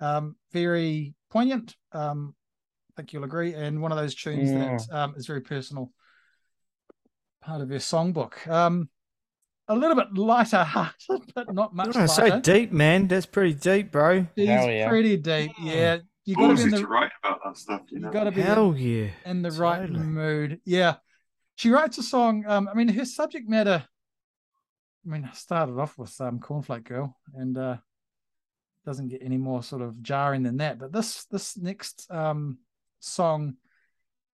Um, very poignant. Um, I think you'll agree, and one of those tunes that um, is very personal. Part of your songbook. Um, a little bit lighter hearted, but not I much. was gonna say deep, man. That's pretty deep, bro. She's yeah. pretty deep. Yeah, you got to be Ballsy in the write about that stuff, you know. you got to be in, Hell yeah. in the right Totally. mood. Yeah, she writes a song. Um, I mean, her subject matter. I mean, I started off with um, Cornflake Girl, and uh, doesn't get any more sort of jarring than that. But this this next um song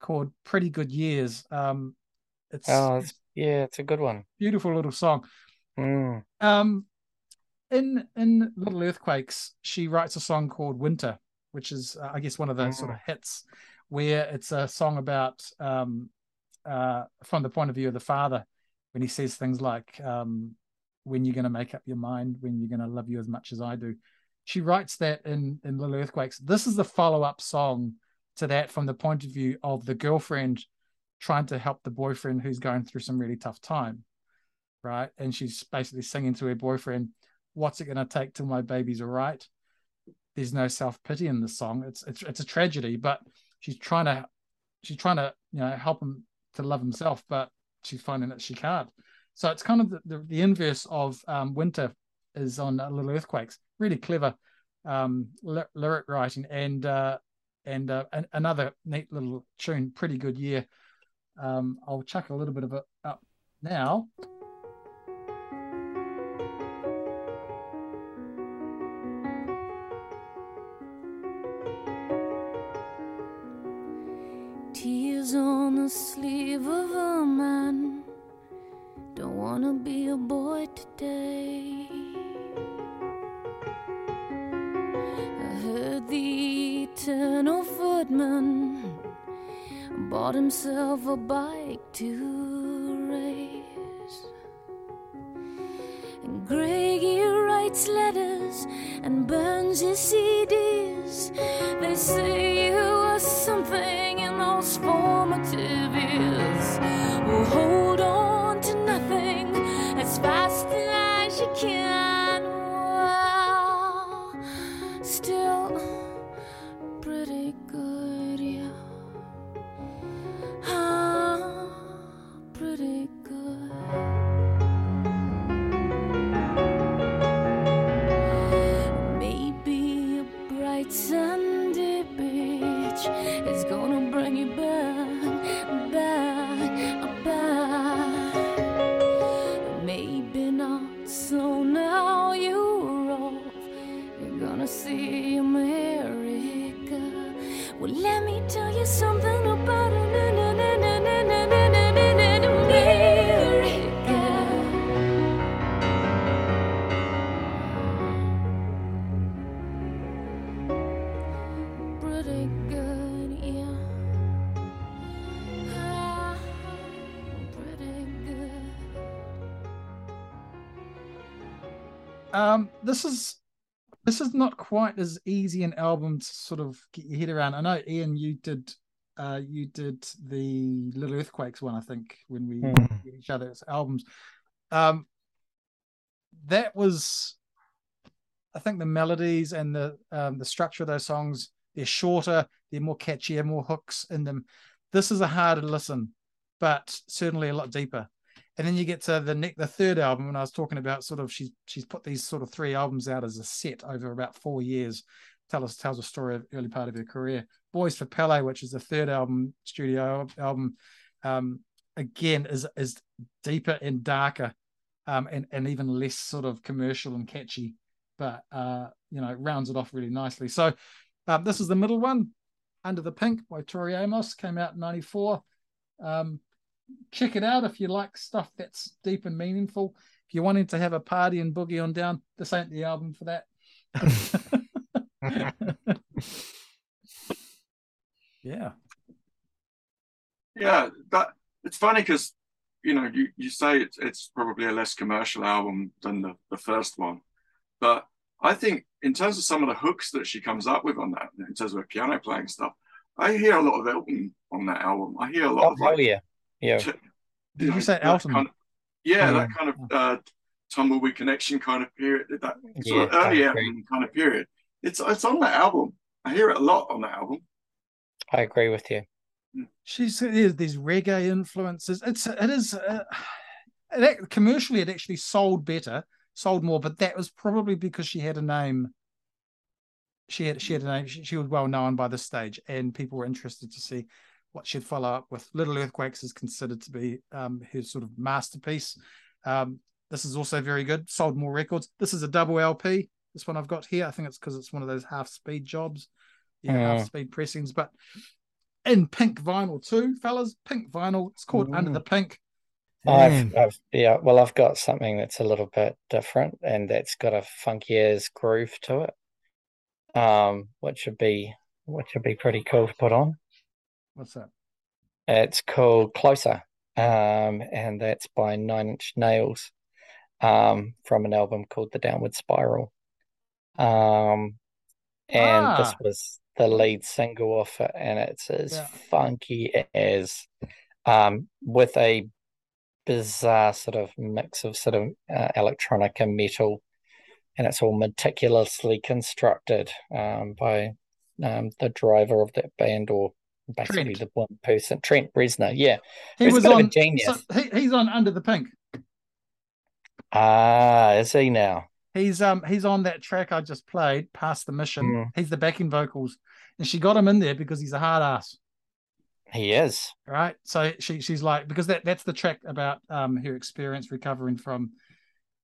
called "Pretty Good Years," um, it's Oh, it's, yeah, it's a good one. beautiful little song. Mm. Um, in in Little Earthquakes, she writes a song called Winter, which is uh, I guess one of the sort of hits, where it's a song about um, uh, from the point of view of the father when he says things like um, when you're going to make up your mind, when you're going to love you as much as I do. She writes that in in Little Earthquakes. This is the follow up song to that from the point of view of the girlfriend trying to help the boyfriend who's going through some really tough time right? And she's basically singing to her boyfriend, "What's it going to take till my baby's all right?" There's no self pity in the song. It's it's it's a tragedy, but she's trying to she's trying to you know help him to love himself, but she's finding that she can't. So it's kind of the, the, the inverse of um, Winter is on uh, Little Earthquakes. Really clever um, ly- lyric writing and uh, and uh, an- another neat little tune. Pretty good year. Um, I'll chuck a little bit of it up now. Tears on the sleeve of a man. Don't wanna be a boy today. Eternal footman bought himself a bike to race. And Greggy writes letters and burns his CDs. They say you were something in those formative years. Well, hold on to nothing as fast as you can. Quite as easy an album to sort of get your head around. I know Ian, you did uh you did the Little Earthquakes one, I think, when we Mm. each other's albums. Um that was I think the melodies and the um the structure of those songs, they're shorter, they're more catchier, more hooks in them. This is a harder listen, but certainly a lot deeper. And then you get to the next, the third album, when I was talking about sort of she's she's put these sort of three albums out as a set over about four years. Tell us tells a story of early part of her career. Boys for Pele, which is the third album, studio album, um, again is is deeper and darker, um, and and even less sort of commercial and catchy, but uh, you know rounds it off really nicely. So um, this is the middle one, Under the Pink by Tori Amos, came out in '94. Um, check it out if you like stuff that's deep and meaningful. If you're wanting to have a party and boogie on down, this ain't the album for that. yeah. Yeah, that it's funny because you know you, you say it's it's probably a less commercial album than the, the first one, but I think in terms of some of the hooks that she comes up with on that, in terms of her piano playing stuff, I hear a lot of Elton on that album. I hear a lot Oh, of hell like, yeah. Yeah. ch- Did you say that Elton? kind of- yeah, Oh, that kind of uh, tumbleweed connection kind of period, that sort Yeah, of early agree. Kind of period. It's it's on that album. I hear it a lot on that album. I agree with you. She's there's these reggae influences. It's it is uh, it, commercially it actually sold better, sold more, but that was probably because she had a name. She had she had a name. She, she was well known by this stage, and people were interested to see what she'd follow up with. Little Earthquakes is considered to be um, her sort of masterpiece. Um, this is also very good. Sold more records. This is a double LP. This one I've got here. I think it's because it's one of those half speed jobs, yeah, Mm. half speed pressings. But in pink vinyl too, fellas. Pink vinyl. It's called Under the Pink. I've, I've, yeah, well, I've got something that's a little bit different and that's got a funky as groove to it. Um, which would be which would be pretty cool to put on. What's that? It's called Closer. Um, and that's by Nine Inch Nails. Um, from an album called The Downward Spiral. Um, and this Ah. was the lead single off it, and it's as Yeah. funky as um with a bizarre sort of mix of sort of uh, electronic and metal, and it's all meticulously constructed um by um the driver of that band or basically Trent. the one person, Trent Reznor. Yeah, He was on. genius. so he, he's on Under the Pink. ah, is he now? He's um he's on that track I just played, Past the Mission. Mm. He's the backing vocals, and she got him in there because he's a hard ass. He is. right? So she she's like because that that's the track about um her experience recovering from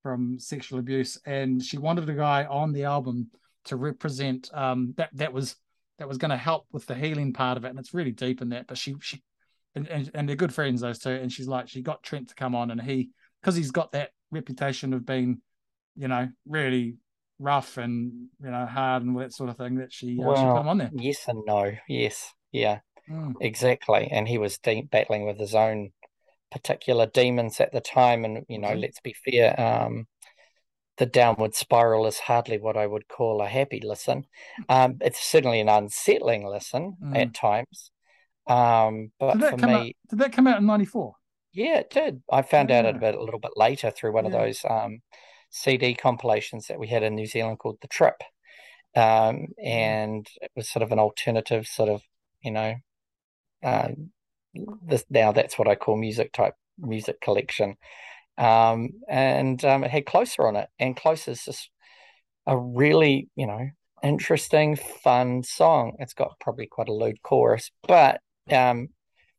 from sexual abuse, and she wanted a guy on the album to represent um that that was that was going to help with the healing part of it, and it's really deep in that. But she she and, and, and they're good friends those two, and she's like she got Trent to come on, and he because he's got that reputation of being you know really rough and you know hard and all that sort of thing that she uh, she put Well, him on there. yes and no. Yes, yeah, Mm. exactly. And he was de battling with his own particular demons at the time. And you know, Mhm. let's be fair, um, the downward spiral is hardly what I would call a happy listen. Um, it's certainly an unsettling listen Mm. at times. Um, but Did that for come out? me, Did that come out in '94? yeah, it did. I found out Yeah. about it a little bit later through one of those um, CD compilations that we had in New Zealand called The Trip. Um, and it was sort of an alternative sort of, you know, uh, this now that's what I call music type music collection. Um, and um, it had Closer on it, and Closer is just a really, you know, interesting, fun song. It's got probably quite a lewd chorus, but um,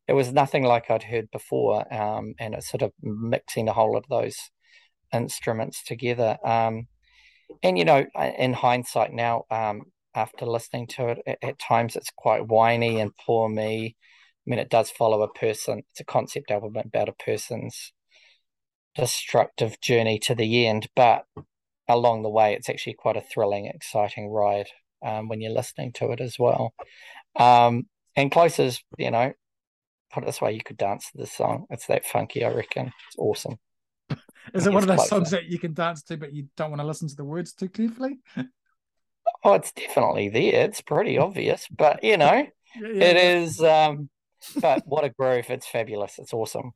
it was nothing like I'd heard before, um, and it's sort of mixing a whole lot of those instruments together. Um, and you know, in hindsight now, um, after listening to it, at, at times it's quite whiny and poor me. I mean, it does follow a person. It's a concept album about a person's destructive journey to the end, but along the way, it's actually quite a thrilling, exciting ride um, when you're listening to it as well. Um, and closest, you know, put it this way, you could dance to this song. It's that funky, I reckon. It's awesome. Is it one of those closer. songs that you can dance to, but you don't want to listen to the words too carefully? Oh, it's definitely there. It's pretty obvious, but you know, Yeah, it yeah. is. Um, but what a groove! It's fabulous. It's awesome.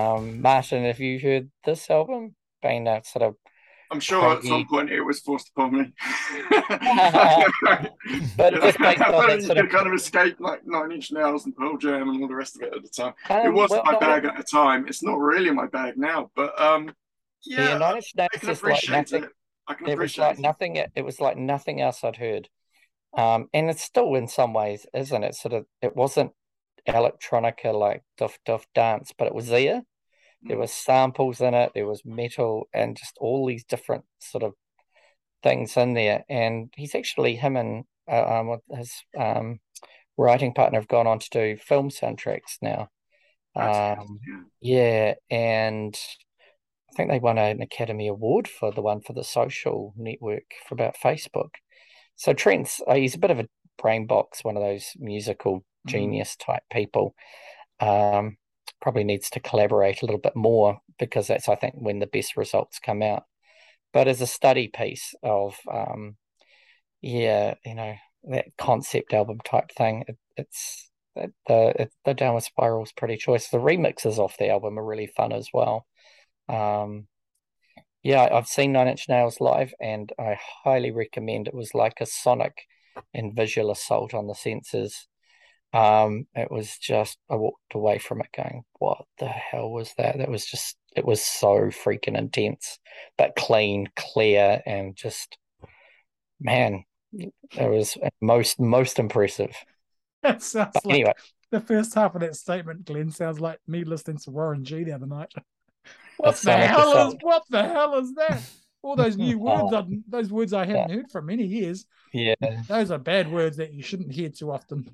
Um, Martin, have you heard this album? Been a sort of, I'm sure at some point it was forced upon me. but Yeah, just that you sort could of. kind of escape like Nine Inch Nails and Pearl Jam and all the rest of it at the time. it Um, wasn't well, my bag at the time. It's not really my bag now, but um, yeah, Nine Inch Nails I can is like nothing. it. I can It was appreciate like it. nothing. It was like nothing else I'd heard. Um, and it's still in some ways, isn't it? Sort of, it wasn't electronica like duff duff dance, but it was there. There Mm. was samples in it. There was metal and just all these different sort of things in there. And he's actually him and uh, um, his um, writing partner have gone on to do film soundtracks now. Um, yeah, and I think they won an Academy Award for the one for the social network for about Facebook. So Trent's uh, he's a bit of a brain box, one of those musical Mm. genius type people. Um, probably needs to collaborate a little bit more because that's I think when the best results come out. But as a study piece of um, yeah, you know, that concept album type thing, it, it's it, the it, the Downward Spiral's pretty choice. The remixes off the album are really fun as well. Um, yeah, I've seen Nine Inch Nails live, and I highly recommend. It was like a sonic and visual assault on the senses. Um, it was just I walked away from it going, "What the hell was that?" That was just it was so freaking intense, but clean, clear, and just man, it was most most impressive. That sounds But like anyway, the first half of that statement, Glenn, sounds like me listening to Warren G the other night. What the Sonic hell is what the hell is that? All those new words, Oh. I, those words I haven't heard for many years. yeah. Those are bad words that you shouldn't hear too often.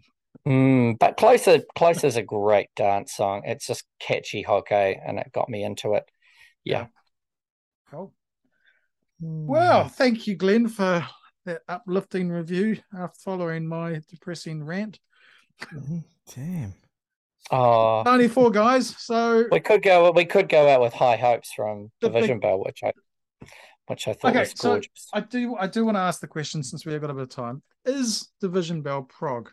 Mm, but Closer, closer is a great dance song. It's just catchy hockey, and it got me into it. Yeah. Cool. Hmm. Well, thank you, Glenn, for that uplifting review after following my depressing rant. Mhm. Damn. Oh, 94 guys. So we could go. We could go out with high hopes from The big- Division Bell, which I, which I thought Okay, was so- I do I do want to ask the question since we have got a bit of time. Is Division Bell prog?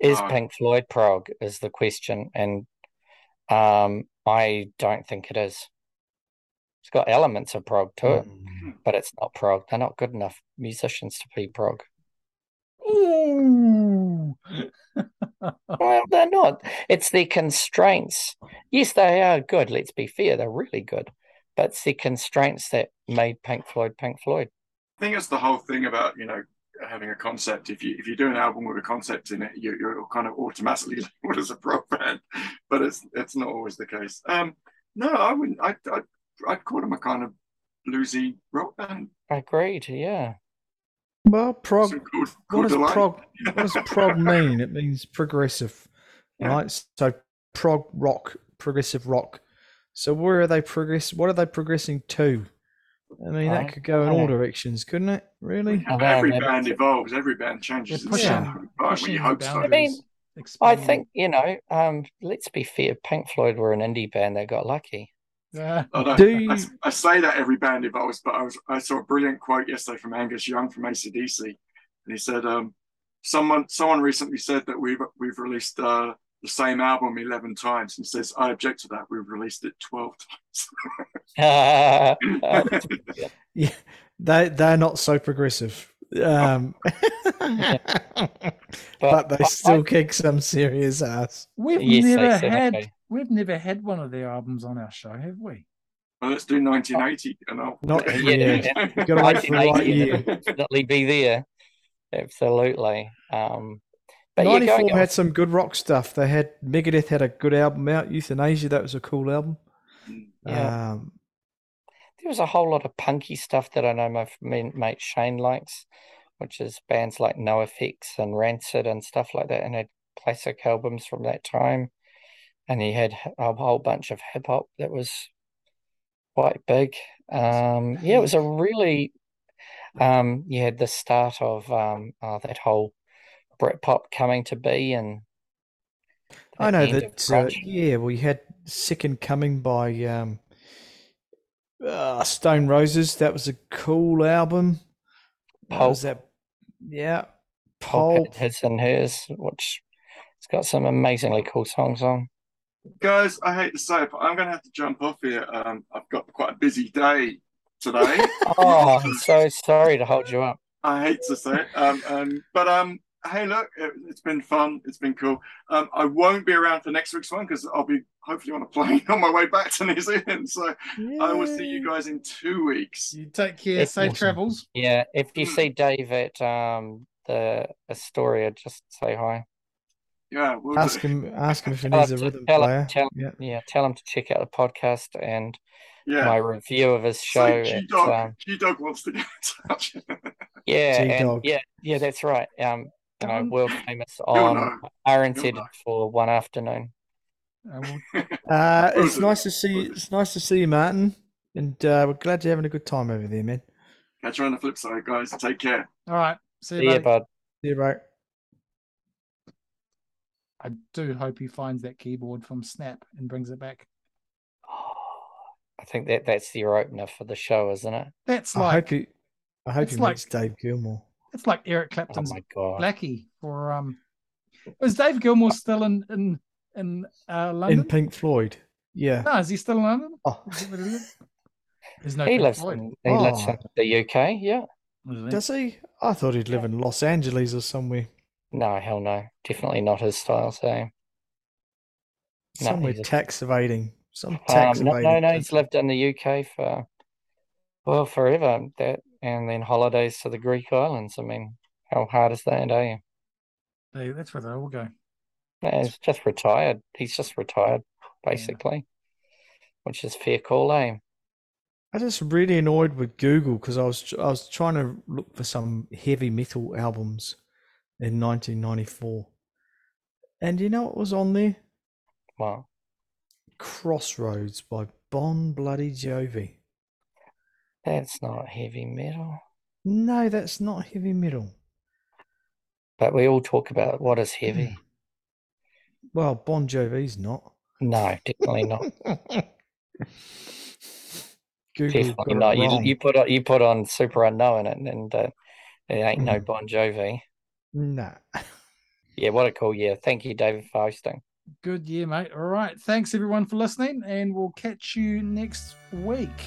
Is Oh. Pink Floyd prog? Is the question, and um, I don't think it is. It's got elements of prog to it, Mm. but it's not prog. They're not good enough musicians to be prog. Ooh. Well, they're not. It's the constraints. Yes, they are good. Let's be fair, they're really good. But it's the constraints that made Pink Floyd Pink Floyd. I think it's the whole thing about you know having a concept. If you if you do an album with a concept in it, you, you're kind of automatically labeled as a prog band, but it's it's not always the case. Um, no, I wouldn't. I I I'd call them a kind of bluesy rock band. Agreed, yeah. Well, prog. Some cool, What does delight. prog? What does prog mean? It means progressive, Yeah. right? So prog rock, progressive rock. So where are they progress? What are they progressing to? I mean, I that could go in all directions, couldn't it? Really? Every band it's- evolves. Every band changes. They're pushing, sound over time. Well, pushing you hope so. I mean, boundaries. I think, you know, um, let's be fair, Pink Floyd were an indie band that got lucky. Yeah. I, don't- Do you- I, I say that every band evolves, but I was I saw a brilliant quote yesterday from Angus Young from ACDC, and he said, um, "Someone someone recently said that we've we've released uh, the same album eleven times." And says, "I object to that. We've released it twelve But times." Yeah, they they're not so progressive. Um, but they I- still I- kick some serious ass. We've Yes, never said, had okay. we've never had one of their albums on our show, have we? well, let's do 1980, and I'll Not Yeah, yeah. Gotta wait for the right year. definitely be there. Absolutely. Um, but yeah, Ninety going four on- had some good rock stuff. They had Megadeth had a good album out. Youthanasia, that was a cool album. Yeah. Um, there was a whole lot of punky stuff that I know my mate Shane likes, which is bands like NOFX and Rancid and stuff like that, and had classic albums from that time. And he had a whole bunch of hip hop that was quite big. Um, yeah, it was a really um, you had the start of um, uh, that whole Britpop coming to be, and I know that. Uh, grunge. yeah, we had Second Coming by um, uh, Stone Roses. That was a cool album. That Pulp. was that. Yeah, Pulp Pulp. had his and hers, which it's got some amazingly cool songs on. Guys, I hate to say it, but I'm going to have to jump off here. Um, I've got quite a busy day today. Oh, I'm so sorry to hold you up. I hate to say it, um, um, but um, hey, look, it, it's been fun. It's been cool. Um, I won't be around for next week's one because I'll be hopefully on a plane on my way back to New Zealand. So I will see you guys in two weeks. You take care, It's safe awesome. travels. Yeah, if you Hmm. see Dave at um the Astoria, just say hi. Yeah, we'll Ask do. him. Ask him if he needs a him rhythm tell him- player. tell- Yeah. Yeah, tell him to check out the podcast and Yeah. my review of his show. Say at, G Dog. um, G Dog wants to get in touch. yeah, and G-Dog. yeah, yeah, that's right. Um, you know, Um, world famous on know. RNZ for one afternoon. Uh, we'll- Will it's nice to see. Will. It's nice to see you, Martin, and uh, we're glad you're having a good time over there, man. Catch you on the flip side, guys. Take care. all right. See you, See ya, buddy. bud. Yeah, right. I do hope he finds that keyboard from Snap and brings it back. I think that that's your opener for the show, isn't it? That's like I hope you. I hope it's he like- meets Dave Gilmour. It's like Eric Oh Clapton's my god. Blackie for um. Is Dave Gilmour still in in in uh, London? In Pink Floyd. Yeah. no, is he still in London? Oh, Is it what it is? There's no he Pink lives Floyd, in, he lives Oh. in the UK, yeah. does he? I thought he'd live in Los Angeles or somewhere. No, hell no. Definitely not his style, so Somewhere he's a- tax evading. Some um, tax no, evading. no, no, he's country. lived in the UK for well, forever. That and then holidays to the Greek islands. I mean, how hard is that, eh? They- that's where they all go. No, he's just retired. He's just retired, basically. Which is fair call, eh? I just really annoyed with Google because I was I was trying to look for some heavy metal albums in 1994, and you know what was on there? Well, Crossroads by Bon Bloody Jovi. That's not heavy metal. No, that's not heavy metal. But we all talk about what is heavy. Well, Bon Jovi's not. No, definitely not. Google Definitely not. You you put on you put on Superunknown and and uh, it ain't no Mm. Bon Jovi. Nah. Yeah, what a cool year. Thank you, David, for hosting. Good year, mate. All right. Thanks everyone for listening, and we'll catch you next week.